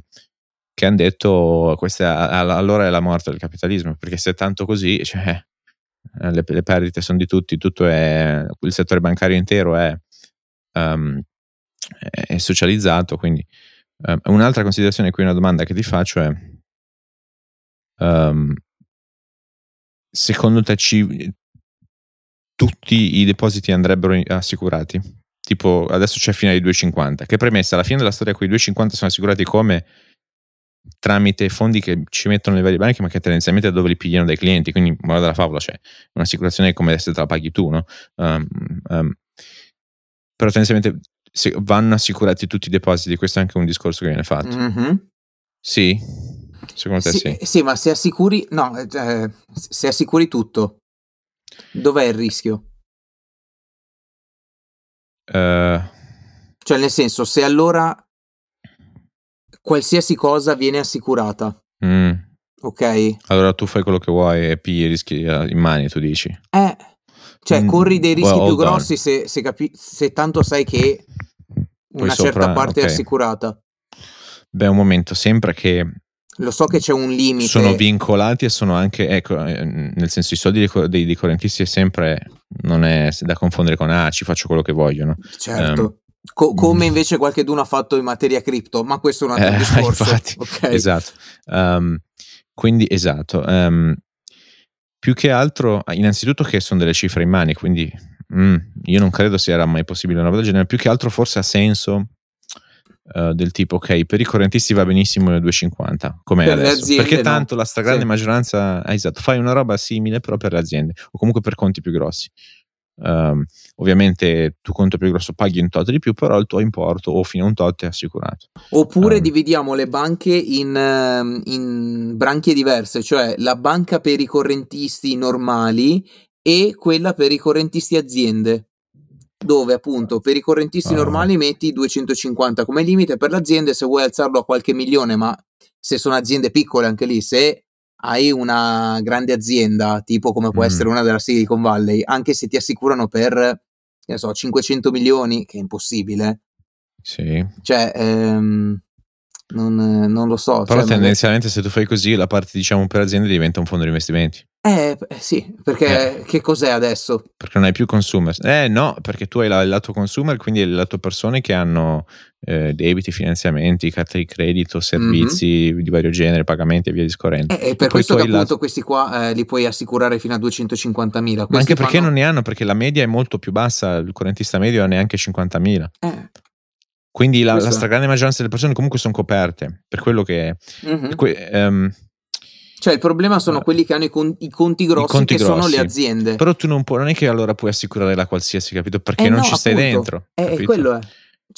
che hanno detto questa allora è la morte del capitalismo, perché se è tanto così, [LAUGHS] cioè, le, le, perdite sono di tutti, tutto è, il settore bancario intero è, um, è socializzato, quindi um, un'altra considerazione qui, una domanda che ti faccio è um, secondo te ci, tutti i depositi andrebbero assicurati? Tipo adesso c'è fino ai 2,50, che premessa, alla fine della storia quei 2,50 sono assicurati come? Tramite fondi che ci mettono le varie banche, ma che tendenzialmente dove li pigliano dai clienti. Quindi, morale della favola, c'è cioè, un'assicurazione come se te la paghi tu, no? Um, um, però tendenzialmente vanno assicurati tutti i depositi, questo è anche un discorso che viene fatto. Mm-hmm. Sì? Secondo te sì, sì? Sì, ma se assicuri, no, eh, se assicuri tutto, dov'è il rischio? Uh, cioè, nel senso, se allora qualsiasi cosa viene assicurata. Mm. Ok? Allora tu fai quello che vuoi e pigli i rischi eh, in mani, tu dici. Eh, cioè mm. corri dei rischi well, più grossi se, se, capi- se, tanto sai che una Poi certa parte okay. è assicurata. Beh, un momento, sembra che lo so che c'è un limite. Sono vincolati e sono anche, ecco, eh, nel senso i soldi dei, dei, dei correntisti è sempre, non è da confondere con, ah, ci faccio quello che voglio, no? Certo. Um, Co- come invece qualcuno ha fatto in materia cripto, ma questo è un altro eh, [LAUGHS] discorso. Infatti, okay. Esatto. Um, quindi esatto. Um, più che altro, innanzitutto che sono delle cifre in mani, quindi mm, io non credo sia mai possibile una roba del genere. Più che altro forse ha senso uh, del tipo, ok, per i correntisti va benissimo il 2,50, come per adesso. Aziende, perché tanto no. la stragrande sì. maggioranza, ah, esatto, fai una roba simile però per le aziende o comunque per conti più grossi. Um, ovviamente tu conto più grosso paghi un tot di più, però il tuo importo o fino a un tot è assicurato. Oppure um, dividiamo le banche in, ehm, in branchie diverse, cioè la banca per i correntisti normali e quella per i correntisti aziende dove appunto per i correntisti uh, normali metti 250 come limite per l'azienda se vuoi alzarlo a qualche milione ma se sono aziende piccole anche lì se hai una grande azienda, tipo come può mm. essere una della Silicon Valley, anche se ti assicurano per, so, 500 milioni, che è impossibile. Sì. Cioè, ehm, non, non, lo so. Però cioè, tendenzialmente magari... se tu fai così, la parte diciamo per aziende diventa un fondo di investimenti. Eh, eh, sì, perché eh. che cos'è adesso? Perché non hai più consumer. Eh no, perché tu hai la, il lato consumer, quindi il lato persone che hanno eh, debiti, finanziamenti, carte di credito, servizi mm-hmm. di vario genere, pagamenti e via discorrendo. Eh, e per e questo che appunto lato... questi qua eh, li puoi assicurare fino a 250.000. Ma anche perché fanno... non ne hanno, perché la media è molto più bassa, il correntista medio ha neanche 50.000. Eh. Quindi la, la, stragrande maggioranza delle persone comunque sono coperte, per quello che... Mm-hmm. Que- um, cioè, il problema sono uh, quelli che hanno i, con- i conti grossi, i conti che grossi. sono le aziende. Però tu non, puoi, non è che allora puoi assicurare la qualsiasi, capito? Perché eh non no, ci stai appunto. dentro. Eh, quello è.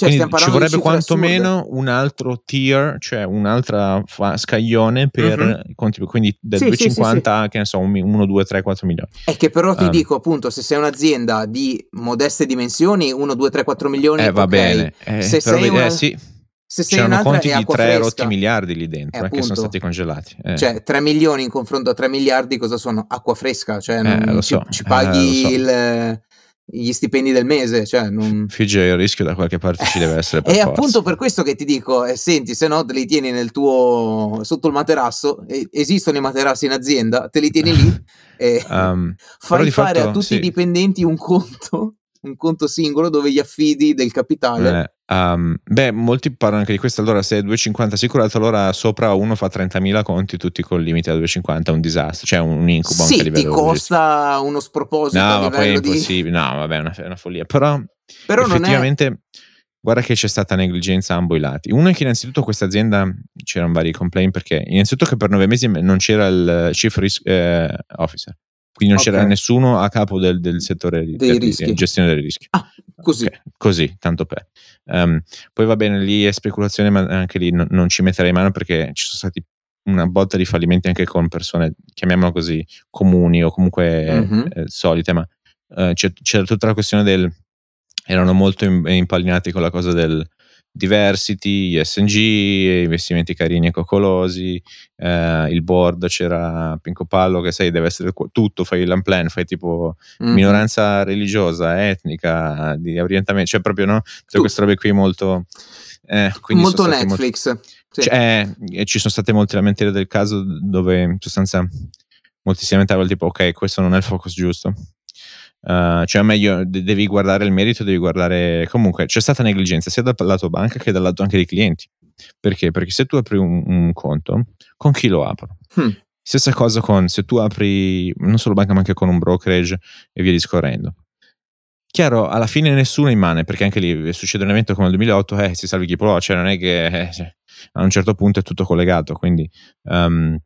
Cioè, ci vorrebbe quantomeno assurde. un altro tier, cioè un altro fa- scaglione per uh-huh. i conti, quindi da sì, 250 sì, sì, che ne so, 1, 2, 3, 4 milioni. È che però ti um, dico appunto, se sei un'azienda di modeste dimensioni, 1, 2, 3, 4 milioni, eh, va okay. bene. Eh, se sei una... eh, sì. Se sei C'erano conti di 3 rotti miliardi lì dentro, eh, che sono stati congelati. Eh. Cioè, 3 milioni in confronto a 3 miliardi cosa sono? Acqua fresca, cioè non, eh, ci, so. ci, paghi so. il gli stipendi del mese. Cioè non... Figge il rischio da qualche parte ci deve essere. Per e forza. appunto per questo che ti dico, eh, senti, se no te li tieni nel tuo sotto il materasso, eh, esistono i materassi in azienda, te li tieni lì [LAUGHS] e um, [LAUGHS] fai fare fatto, a tutti sì. i dipendenti un conto un conto singolo dove gli affidi del capitale. Eh, um, beh, molti parlano anche di questo. Allora, se è 2,50 assicurato, allora sopra uno fa 30.000 conti, tutti con il limite a 2,50 è un disastro, cioè un incubo sì, anche a livello ti costa uno sproposito. No, ma poi è impossibile. Di... No, vabbè, è una, è una follia. Però, Però effettivamente. È... Guarda che c'è stata negligenza a ambo i lati. Uno è che innanzitutto questa azienda c'erano vari complaint perché innanzitutto che per nove mesi non c'era il chief risk eh, officer quindi non okay. c'era nessuno a capo del, del settore di, dei rischi. di gestione dei rischi. Ah, così. Okay, così, tanto per. Um, poi va bene, lì è speculazione, ma anche lì no, non ci metterei mano perché ci sono stati una botta di fallimenti anche con persone, chiamiamolo così, comuni o comunque mm-hmm. eh, solite, ma c'è, c'era tutta la questione del... erano molto impallinati con la cosa del diversity, ISNG, investimenti carini e coccolosi, eh, il board c'era Pinco Pallo che sai deve essere tutto, fai l'unplan, fai tipo mm. minoranza religiosa, etnica, di orientamento, cioè proprio no, tutte queste robe qui molto... Eh, molto Netflix. Molti, sì. cioè, eh, ci sono state molte lamentele del caso dove in sostanza molti si lamentavano tipo ok questo non è il focus giusto Uh, cioè, meglio, devi guardare il merito, devi guardare. Comunque, c'è stata negligenza sia dal lato banca che dal lato anche dei clienti. Perché? Perché se tu apri un, un conto, con chi lo apro? Hmm. Stessa cosa con se tu apri non solo banca, ma anche con un brokerage e via discorrendo. Chiaro, alla fine nessuno immane, perché anche lì succede un evento come il 2008, eh, si salvi chi può, cioè non è che eh, cioè, a un certo punto è tutto collegato, quindi um,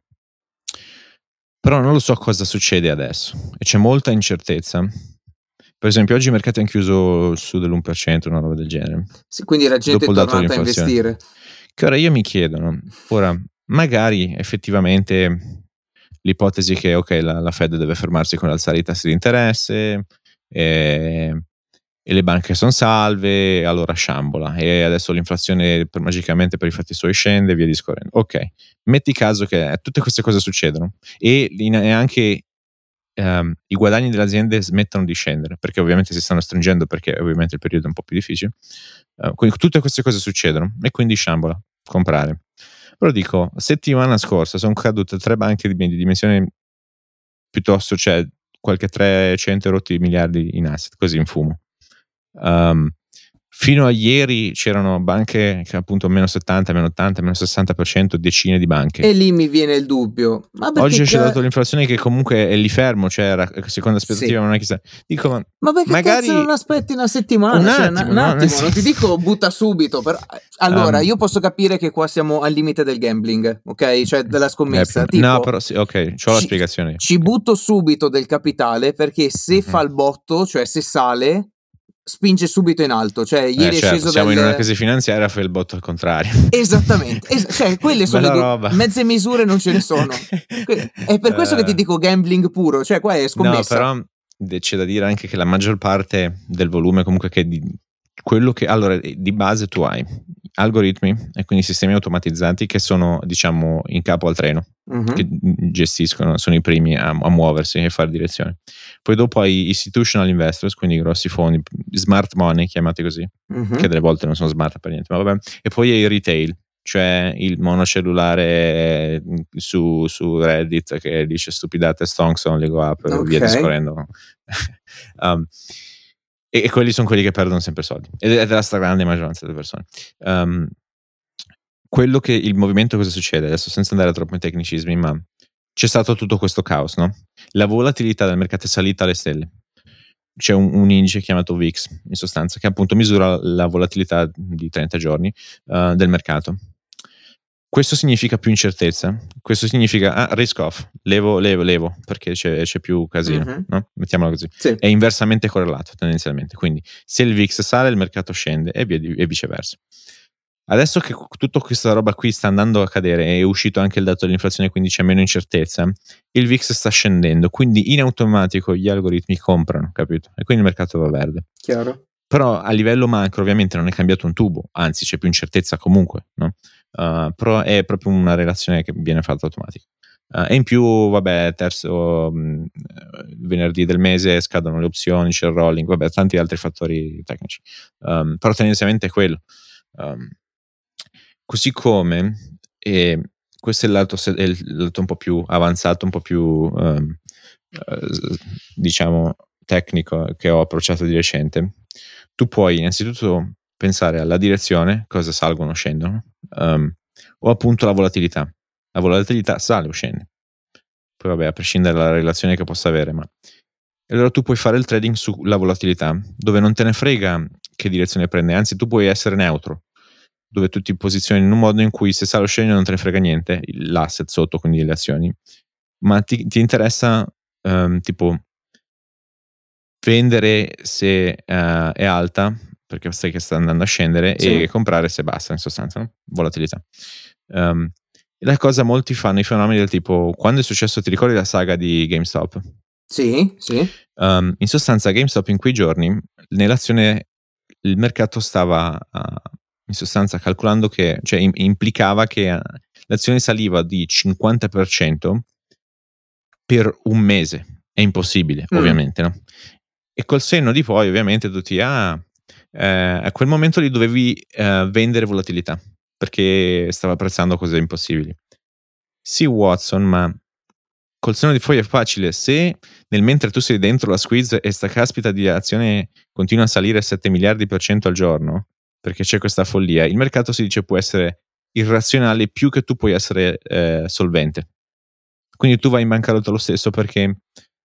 però non lo so cosa succede adesso e c'è molta incertezza. Per esempio, oggi i mercati hanno chiuso su dell'1%, una roba del genere. Sì, quindi la gente è tornata a investire. Che ora io mi chiedo, no? ora magari effettivamente l'ipotesi che ok, la, la Fed deve fermarsi con alzare i tassi di interesse, e e le banche sono salve, allora sciambola e adesso l'inflazione per, magicamente per i fatti suoi scende e via discorrendo. Ok, metti caso che tutte queste cose succedono e, e anche um, i guadagni delle aziende smettono di scendere perché ovviamente si stanno stringendo perché ovviamente il periodo è un po' più difficile. Uh, quindi tutte queste cose succedono e quindi sciambola, comprare. Però dico, settimana scorsa sono cadute tre banche di, di dimensione piuttosto, cioè qualche 300 rotti miliardi in asset, così in fumo Um, fino a ieri c'erano banche che appunto meno 70, meno 80, meno 60%, decine di banche. E lì mi viene il dubbio. Oggi c'è dato l'inflazione che comunque è lì fermo, cioè seconda aspettativa sì. non è chissà. Dico, ma, ma perché magari... non aspetti una settimana? Un cioè, attimo, un, attimo no? non ti dico butta subito, però... Allora, um, io posso capire che qua siamo al limite del gambling, ok? Cioè della scommessa. Eh, tipo, no, però sì, ok, ho la spiegazione. Ci butto subito del capitale perché se mm-hmm. fa il botto, cioè se sale spinge subito in alto. Cioè, ieri eh, certo, è sceso siamo del... in una crisi finanziaria, fa il botto al contrario. Esattamente, es- cioè, quelle sono le due mezze misure, non ce ne sono. [LAUGHS] è per questo uh, che ti eh. dico gambling puro, cioè qua è scommessa. No, però c'è da dire anche che la maggior parte del volume comunque che di quello che allora di base tu hai algoritmi e quindi sistemi automatizzati che sono diciamo in capo al treno uh-huh. che gestiscono sono i primi a, a, muoversi e fare direzione poi dopo hai institutional investors quindi grossi fondi smart money chiamati così uh-huh. che delle volte non sono smart per niente ma vabbè e poi hai il retail cioè il monocellulare su, su Reddit che dice stupidate stonks non le go up okay. via discorrendo [LAUGHS] um, e, e, quelli sono quelli che perdono sempre soldi ed è la stragrande maggioranza delle persone. Um, quello che il movimento cosa succede adesso senza andare troppo in tecnicismi, ma c'è stato tutto questo caos, no? La volatilità del mercato è salita alle stelle. C'è un, un indice chiamato VIX, in sostanza, che appunto misura la volatilità di 30 giorni uh, del mercato questo significa più incertezza, questo significa ah, risk off, levo, levo, levo, perché c'è, c'è più casino, mm-hmm. no? mettiamolo così. Sì. È inversamente correlato tendenzialmente, quindi se il VIX sale il mercato scende e, via, e viceversa. Adesso che tutta questa roba qui sta andando a cadere, è uscito anche il dato dell'inflazione, quindi c'è meno incertezza, il VIX sta scendendo, quindi in automatico gli algoritmi comprano, capito? E quindi il mercato va verde. Chiaro. Però a livello macro ovviamente non è cambiato un tubo, anzi c'è più incertezza comunque, no? uh, però è proprio una relazione che viene fatta automatica. Uh, e in più, vabbè, terzo mh, venerdì del mese scadono le opzioni, c'è il rolling, vabbè, tanti altri fattori tecnici. Um, però tendenzialmente è quello. Um, così come, e questo è il è il lato, un po' più avanzato, un po' più, um, uh, diciamo, tecnico che ho approcciato di recente tu puoi innanzitutto pensare alla direzione, cosa salgono o scendono, um, o appunto la volatilità. La volatilità sale o scende. Poi vabbè, a prescindere dalla relazione che possa avere, ma... allora tu puoi fare il trading sulla volatilità, dove non te ne frega che direzione prende, anzi tu puoi essere neutro, dove tu ti posizioni in un modo in cui se sale o scende non te ne frega niente, l'asset sotto, quindi le azioni, ma ti, ti interessa um, tipo vendere se uh, è alta, perché sai che sta andando a scendere, sì. e comprare se basta, in sostanza, no? volatilità. Um, la cosa molti fanno i fenomeni del tipo, quando è successo, ti ricordi la saga di GameStop? Sì, sì. Um, in sostanza GameStop in quei giorni, nell'azione, il mercato stava uh, in sostanza calcolando che, cioè im- implicava che uh, l'azione saliva di 50% per un mese. È impossibile, mm. ovviamente, no? E col senno di poi, ovviamente, tutti, ah, eh, a quel momento lì dovevi eh, vendere volatilità perché stava apprezzando cose impossibili. Sì, Watson, ma col seno di poi è facile. Se nel mentre tu sei dentro la squeeze e sta caspita di azione continua a salire 7 miliardi per cento al giorno, perché c'è questa follia, il mercato si dice può essere irrazionale più che tu puoi essere eh, solvente. Quindi tu vai in bancarotta lo stesso perché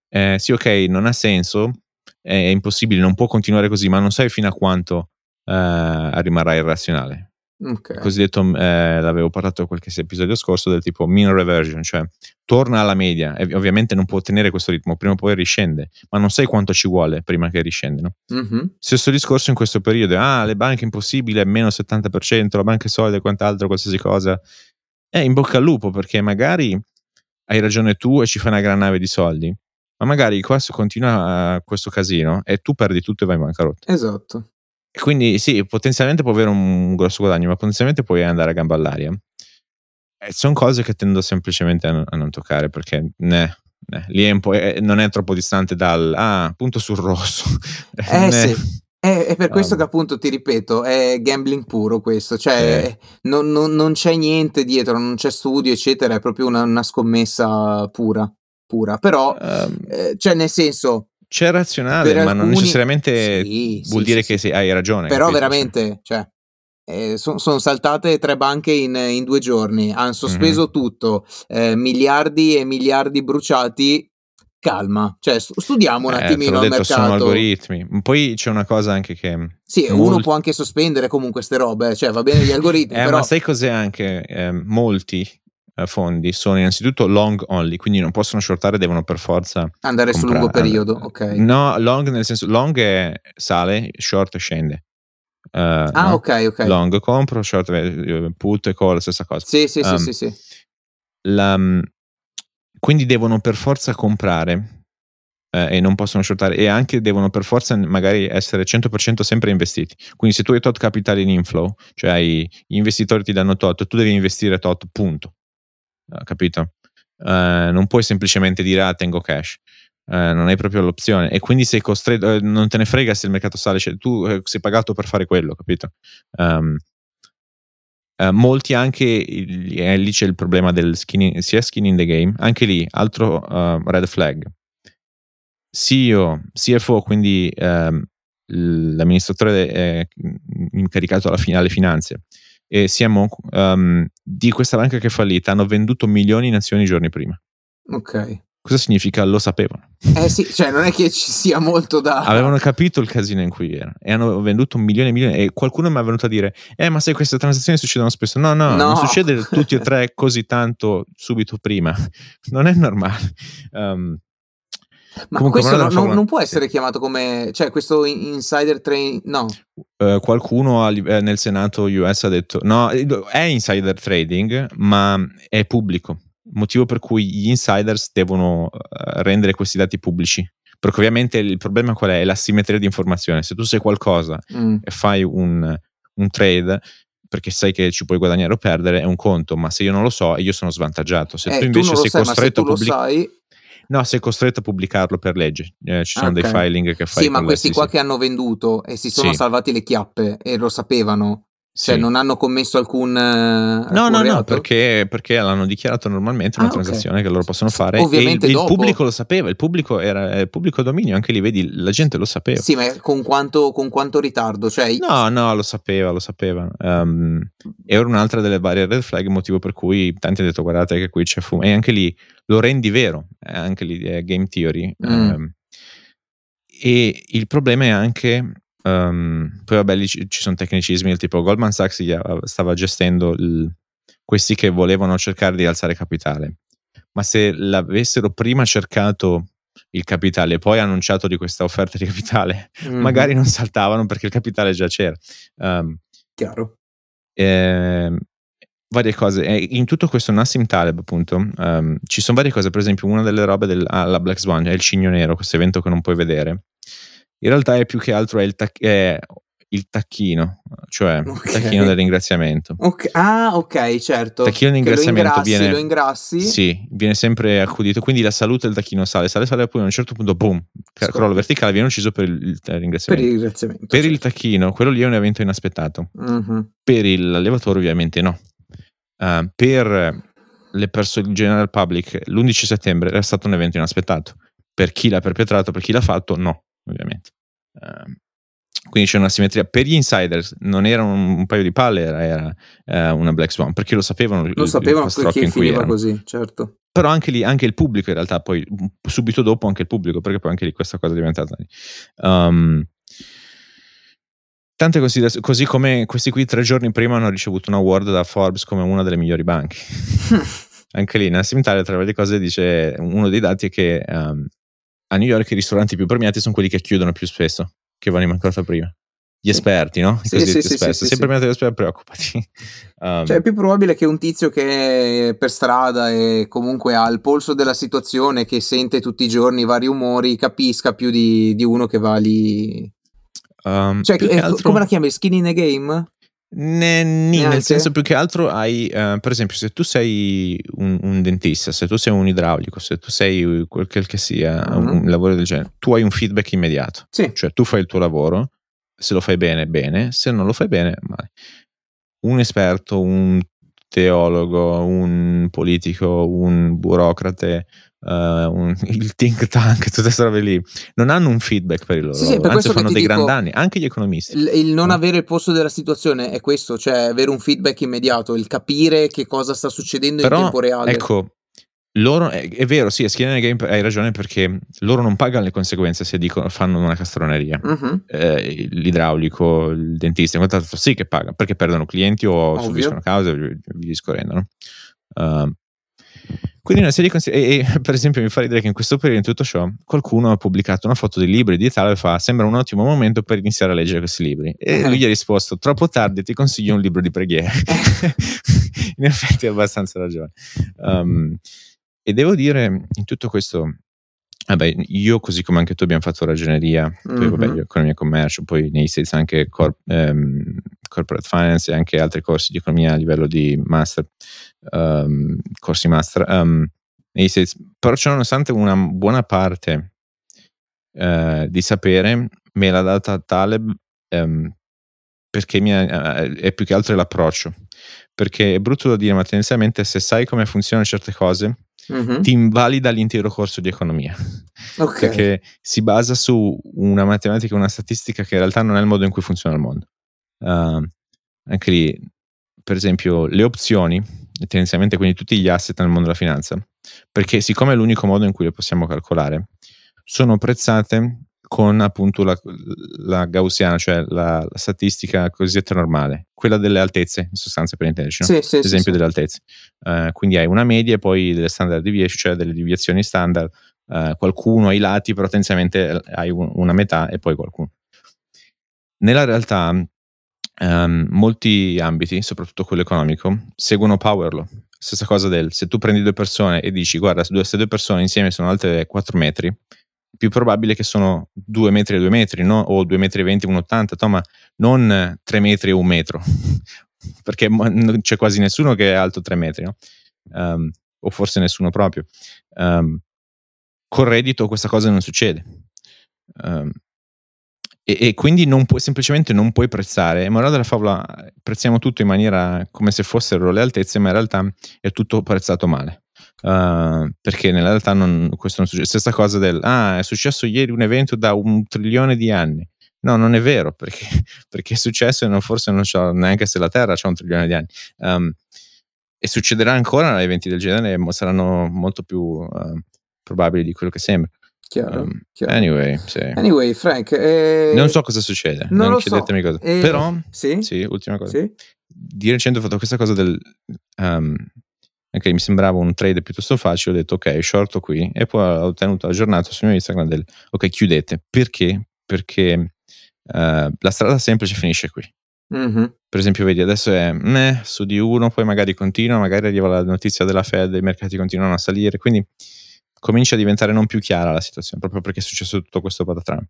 eh, sì, ok, non ha senso, è impossibile, non può continuare così, ma non sai fino a quanto eh, rimarrà irrazionale. Okay. Il cosiddetto, eh, l'avevo parlato qualche episodio scorso, del tipo mean reversion, cioè torna alla media. E ovviamente non può ottenere questo ritmo, prima o poi riscende, ma non sai quanto ci vuole prima che riscende. No? Mm-hmm. Stesso discorso in questo periodo, ah, le banche impossibile, meno 70%, la banca è solida e quant'altro, qualsiasi cosa. È in bocca al lupo perché magari hai ragione tu e ci fai una gran nave di soldi, ma magari questo continua uh, questo casino e tu perdi tutto e vai in bancarotta. Esatto. Quindi sì, potenzialmente può avere un grosso guadagno, ma potenzialmente puoi andare a gamba all'aria. E sono cose che tendo semplicemente a, a non toccare perché né, né, lì è è, non è troppo distante dal ah, punto sul rosso. [LAUGHS] Eh sì. È, è, per questo che appunto ti ripeto, è gambling puro questo, cioè eh. non, non, non, c'è niente dietro, non c'è studio, eccetera, è proprio una, una scommessa pura, pura. Però, um, eh, cioè nel senso, c'è razionale, ma non necessariamente sì, vuol sì, dire sì, che hai ragione. Però capito? veramente, cioè, eh, sono son saltate tre banche in, in due giorni, hanno sospeso mm-hmm. tutto, eh, miliardi e miliardi bruciati. Calma, cioè studiamo un eh, attimino il mercato. Sono algoritmi. Poi c'è una cosa anche che. Sì, molti... uno può anche sospendere comunque queste robe, cioè va bene gli algoritmi. eh, però... Ma sai cos'è anche? Eh, molti eh, fondi sono innanzitutto long only, quindi non possono shortare, devono per forza andare sul lungo periodo. Ok. No, long nel senso long è sale, short scende. Uh, ah, no? ok, ok. Long compro, short eh, put e call, stessa cosa. Sì, sì, um, sì, sì, sì. La, mm, quindi devono per forza comprare eh, e non possono shortare e anche devono per forza magari essere 100% sempre investiti. Quindi se tu hai tot capitale in inflow, cioè gli investitori ti danno tot, tu devi investire tot, punto capito? Uh, non puoi semplicemente dire ah tengo cash. Uh, non hai proprio l'opzione e quindi sei costretto, uh, non te ne frega se il mercato sale, cioè, tu sei pagato per fare quello, capito? Um, molti anche, lì c'è il problema del skin, sia skin in the game, anche lì altro red flag. CEO, CFO, quindi um, l'amministratore incaricato alla fine, alle finanze, e siamo um, di questa banca che è fallita, hanno venduto milioni in azioni i giorni prima. Ok. Cosa significa? Lo sapevano. Eh sì, cioè non è che ci sia molto da... [LAUGHS] Avevano capito il casino in cui erano e hanno venduto milioni e milioni e qualcuno mi è venuto a dire eh ma sai queste transazioni succedono spesso. No, no, no. non succede [LAUGHS] tutti e tre così tanto subito prima. [LAUGHS] Non è normale. Um, ma Comunque, questo non, non, non, può essere chiamato come, cioè questo insider trading, no. Uh, qualcuno a, eh, nel Senato US ha detto, no, è insider trading, ma è pubblico, motivo per cui gli insiders devono uh, rendere questi dati pubblici. Perché ovviamente il problema qual è? È l'asimmetria di informazione. Se tu sai qualcosa mm. e fai un, un trade, perché sai che ci puoi guadagnare o perdere, è un conto, ma se io non lo so, io sono svantaggiato. Se eh, tu invece tu sei sai, costretto a pubblicare No, sei costretto a pubblicarlo per legge. Eh, ci sono okay. dei filing che fai. Sì, ma questi qua che hanno venduto e si sono sì. salvati le chiappe e lo sapevano. Cioè, sì. non hanno commesso alcun. no, alcun no, reato? no, perché, perché, l'hanno dichiarato normalmente una ah, transazione okay. che loro possono fare. Ovviamente il, il, pubblico lo sapeva, il pubblico era il pubblico dominio, anche lì vedi, la gente lo sapeva. Sì, ma con quanto, con quanto ritardo? Cioè... No, no, lo sapeva, lo sapeva. Um, era un'altra delle varie red flag, motivo per cui tanti hanno detto: guardate che qui c'è fumo. E anche lì lo rendi vero, anche lì è game theory. Mm. Um, e il problema è anche Um, poi vabbè lì ci, ci, sono tecnicismi del tipo Goldman Sachs stava gestendo il, questi che volevano cercare di alzare capitale, ma se l'avessero prima cercato il capitale e poi annunciato di questa offerta di capitale, mm-hmm. magari non saltavano perché il capitale già c'era. Um, Chiaro. Eh, varie cose. in tutto questo Nassim Taleb, appunto, um, ci sono varie cose. Per esempio, una delle robe della Black Swan è il cigno nero, questo evento che non puoi vedere. In realtà è più che altro è il, tac- è il tacchino, cioè okay. il tacchino del ringraziamento. Okay. Ah, ok, certo. Il tacchino di ringraziamento lo viene, lo ingrassi. Sì, viene sempre accudito, quindi la salute del tacchino sale, sale, sale, poi a un certo punto, boom, Scopri. crollo verticale, viene ucciso per il, il ringraziamento. Per il ringraziamento. Per certo. il tacchino, quello lì è un evento inaspettato. Mm-hmm. Per l'allevatore ovviamente no. Uh, per le persone, il general public, l'11 settembre era stato un evento inaspettato. Per chi l'ha perpetrato, per chi l'ha fatto, no, ovviamente. Uh, quindi c'è una simmetria. Per gli insiders non era un, un paio di palle, era, era eh, una Black Swan, perché lo sapevano. Lo sapevano perché finiva così, certo. Però anche lì, anche il pubblico in realtà, poi subito dopo anche il pubblico, perché poi anche lì questa cosa è diventata... Um, tante considerazioni, così come questi qui tre giorni prima hanno ricevuto un award da Forbes come una delle migliori banche. [LAUGHS] anche lì, Nassim Italia, tra le cose, dice, uno dei dati è che um, a New York i ristoranti più premiati sono quelli che chiudono più spesso che vanno in bancarotta prima. Gli esperti, no? I sì, sì, sì, esperti. Sì, Sempre prima degli esperti, preoccupati. [LAUGHS] Um, cioè, è più probabile che un tizio che è per strada e comunque ha il polso della situazione, che sente tutti i giorni i vari umori, capisca più di, di uno che va lì. Um, cioè, eh, altro... come la chiami? Skin in a game? Ne, nì, nel senso più che altro hai, uh, per esempio, se tu sei un, un, dentista, se tu sei un idraulico, se tu sei quel che sia, uh-huh. un, lavoro del genere, tu hai un feedback immediato. Sì. Cioè tu fai il tuo lavoro, se lo fai bene, bene, se non lo fai bene, male. Un esperto, un teologo, un politico, un burocrate, uh, un, [LAUGHS] il think tank, tutte queste robe lì, non hanno un feedback per il loro, sì, sì, per anzi fanno dei grandi danni, anche gli economisti. Il, il non eh. avere il posto della situazione è questo, cioè avere un feedback immediato, il capire che cosa sta succedendo Però, in tempo reale. Ecco, loro, è, è, vero, sì, a Skinner Game hai ragione perché loro non pagano le conseguenze se dicono, fanno una castroneria. Uh-huh. Eh, l'idraulico, il dentista, in quant'altro sì che paga perché perdono clienti o Ovvio. subiscono cause, vi, vi discorrendo. No? Uh, quindi una serie di consigli. E, e, [LAUGHS] per esempio mi fa ridere che in questo periodo in tutto ciò qualcuno ha pubblicato una foto dei libri di Italo e fa sembra un ottimo momento per iniziare a leggere questi libri. E lui gli ha risposto troppo tardi ti consiglio un libro di preghiere. [LAUGHS] in effetti ha abbastanza ragione. Um, e devo dire in tutto questo Vabbè, io così come anche tu abbiamo fatto ragioneria, mm-hmm. poi vabbè, io economia e commercio, poi nei States anche corp, ehm, corporate finance e anche altri corsi di economia a livello di master, um, corsi master. Um, nei States, però c'è nonostante una buona parte uh, di sapere me l'ha data Taleb um, perché mi ha, uh, è più che altro l'approccio. Perché è brutto da dire, ma tendenzialmente se sai come funzionano certe cose, mm-hmm. ti invalida l'intero corso di economia. Okay. Perché si basa su una matematica, una statistica che in realtà non è il modo in cui funziona il mondo. Uh, anche lì, per esempio, le opzioni, tendenzialmente quindi tutti gli asset nel mondo della finanza, perché siccome è l'unico modo in cui le possiamo calcolare, sono prezzate con appunto la, la gaussiana, cioè la, la, statistica cosiddetta normale, quella delle altezze, in sostanza per intenderci, no? sì, sì, esempio sì, delle altezze. Uh, quindi hai una media e poi delle standard deviation, cioè delle deviazioni standard, uh, qualcuno ai lati, però tendenzialmente hai un, una metà e poi qualcuno. Nella realtà um, molti ambiti, soprattutto quello economico, seguono Power Law. Stessa cosa del se tu prendi due persone e dici guarda, queste due persone insieme sono alte 4 metri, più probabile che sono 2 metri e 2 metri, no? o 2 metri e 20 e 1,80, ma non 3 metri e 1 metro, [LAUGHS] perché c'è quasi nessuno che è alto 3 metri, no? um, o forse nessuno proprio. Um, col reddito questa cosa non succede. Um, e, e, quindi non puoi, semplicemente non puoi prezzare. In morale della favola prezziamo tutto in maniera come se fossero le altezze, ma in realtà è tutto prezzato male. Uh, perché nella realtà non, questo non succede. Stessa cosa del ah, è successo ieri un evento da un trilione di anni. No, non è vero, perché, [LAUGHS] perché è successo e non, forse non so neanche se la Terra ha un trilione di anni. Um, e succederà ancora eventi del genere, saranno molto più uh, probabili di quello che sembra. Chiaro, um, chiaro. Anyway, sì. anyway, Frank, eh... non so cosa succede, non, non chiedetemi so. cosa. Eh... Però, sì? sì, ultima cosa. Sì? Di recente ho fatto questa cosa del um, ok, mi sembrava un trade piuttosto facile, ho detto ok, shorto qui e poi ho ottenuto la giornata sul mio Instagram del ok, chiudete. Perché? Perché uh, la strada semplice finisce qui. Mm-hmm. Per esempio, vedi, adesso è meh, su di uno, poi magari continua, magari arriva la notizia della Fed, i mercati continuano a salire, quindi comincia a diventare non più chiara la situazione, proprio perché è successo tutto questo patatran.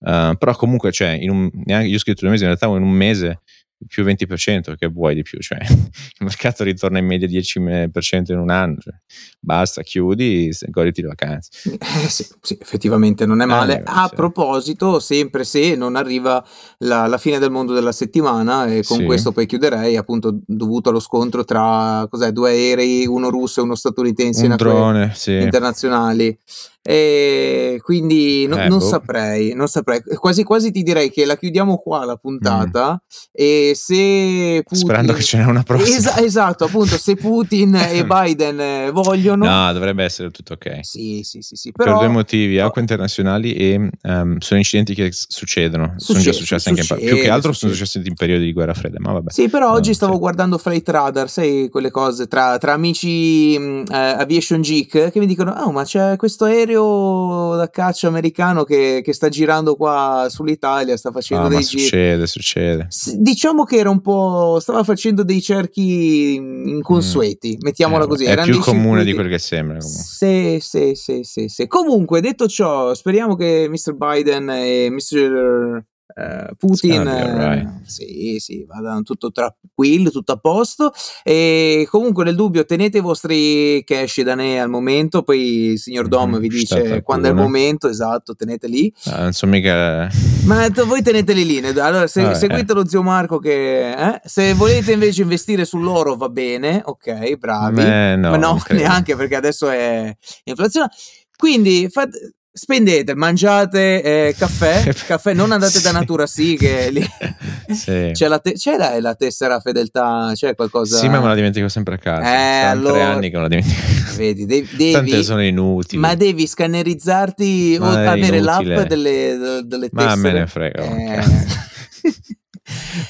Uh, però comunque, cioè, in un, neanche, io ho scritto due mesi, in realtà in un mese più 20%, che vuoi di più? Cioè, [LAUGHS] il mercato ritorna in media 10% in un anno, cioè, basta, chiudi, goditi le vacanze. Eh, sì, sì, effettivamente non è male. Eh, A sì. proposito, sempre se non arriva la, la, fine del mondo della settimana, e con questo poi chiuderei, appunto dovuto allo scontro tra cos'è, due aerei, uno russo e uno statunitense un drone, internazionali. E quindi no, eh, non boh. saprei, non saprei. Quasi quasi ti direi che la chiudiamo qua la puntata. Mm. E se Putin... Sperando che ce n'è una prossima. Es- esatto, appunto, se Putin e [LAUGHS] Biden vogliono. No, dovrebbe essere tutto ok. Sì, sì, sì. sì però... Per due motivi: acque internazionali e um, sono incidenti che succedono. Succe- sono già successi anche in Più che altro succede. sono successi in periodi di guerra fredda. Ma vabbè. Sì, però no, oggi stavo sì. guardando Flight Radar, sai quelle cose tra, tra amici uh, Aviation Geek che mi dicono: Oh, ma c'è questo aereo aereo da caccia americano che, che sta girando qua sull'Italia, sta facendo ah, dei giri. Succede, succede. S- diciamo che era un po'. stava facendo dei cerchi inconsueti, mm. mettiamola eh, così. È più comune di quel che sembra. Comunque. Sì, sì, sì, sì, sì. Comunque, detto ciò, speriamo che Mr. Biden e Mr. Uh, Putin right. sì, sì, vada tutto tranquillo, tutto a posto. E comunque, nel dubbio, tenete i vostri cash da ne al momento. Poi il signor Dom mm, vi dice quando è il momento, esatto, teneteli. Ah, non so mica. Ma voi teneteli lì. Allora, se, ah, seguite eh. lo zio Marco. Che eh? se volete invece investire sull'oro, va bene, ok, bravi. Beh, no, Ma no, neanche perché adesso è inflazione. Quindi fate, spendete, mangiate eh, caffè, [LAUGHS] caffè, non andate da Natura sì che lì [LAUGHS] sì. c'è, la te- c'è la, la, tessera fedeltà, c'è qualcosa... Sì, ma me la dimentico sempre a casa, eh, allora... tre anni che non la dimentico. [LAUGHS] Vedi, devi, devi... Tante sono inutili. Ma devi scannerizzarti ma o avere inutile. l'app delle, delle tessere. Ma me ne frega. Eh.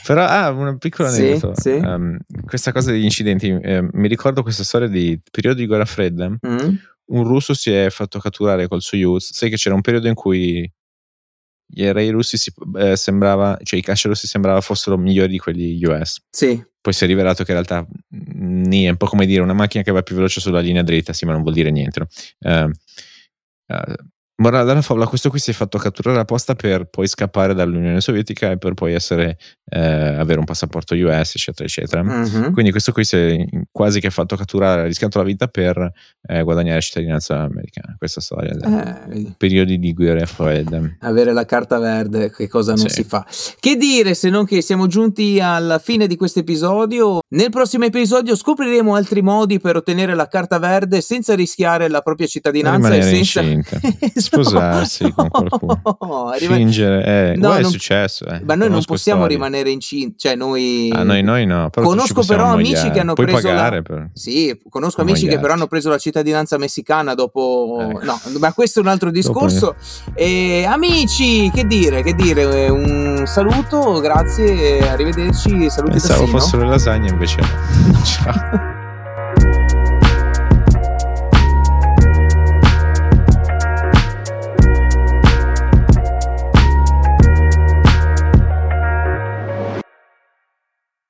Però ah, una piccola aneddoto. Sì, sì. Um, questa cosa degli incidenti, eh, mi ricordo questa storia di periodo di guerra fredda. Mm un russo si è fatto catturare col Soyuz. Sai che c'era un periodo in cui gli aerei russi si, eh, sembrava, cioè i caccia russi sembrava fossero migliori di quelli US. Sì. Poi si è rivelato che in realtà nì, è un po' come dire una macchina che va più veloce sulla linea dritta, sì, ma non vuol dire niente. No? Uh, uh, Morale della favola, questo qui si è fatto catturare apposta per poi scappare dall'Unione Sovietica e per poi essere, eh, avere un passaporto US, eccetera, eccetera. Uh-huh. Quindi questo qui si è quasi che fatto catturare, ha rischiato la vita per eh, guadagnare cittadinanza americana. Questa storia eh, periodi di guerra fredda. Avere la carta verde, che cosa non sì. si fa. Che dire se non che siamo giunti alla fine di questo episodio. Nel prossimo episodio scopriremo altri modi per ottenere la carta verde senza rischiare la propria cittadinanza e senza... [LAUGHS] sposarsi [LAUGHS] no, con qualcuno. Fingere, eh, no, non, è successo. Eh. Ma noi non possiamo storie. rimanere incinti, cioè noi... Ah, noi, noi no. Però conosco però amici che hanno Puoi preso la... per... Sì, conosco amici che però hanno preso la cittadinanza messicana dopo... Eh. No, ma questo è un altro discorso. E, amici, che dire, che dire, un saluto, grazie, arrivederci, saluti Pensavo fossero le lasagne invece no. [LAUGHS] Ciao.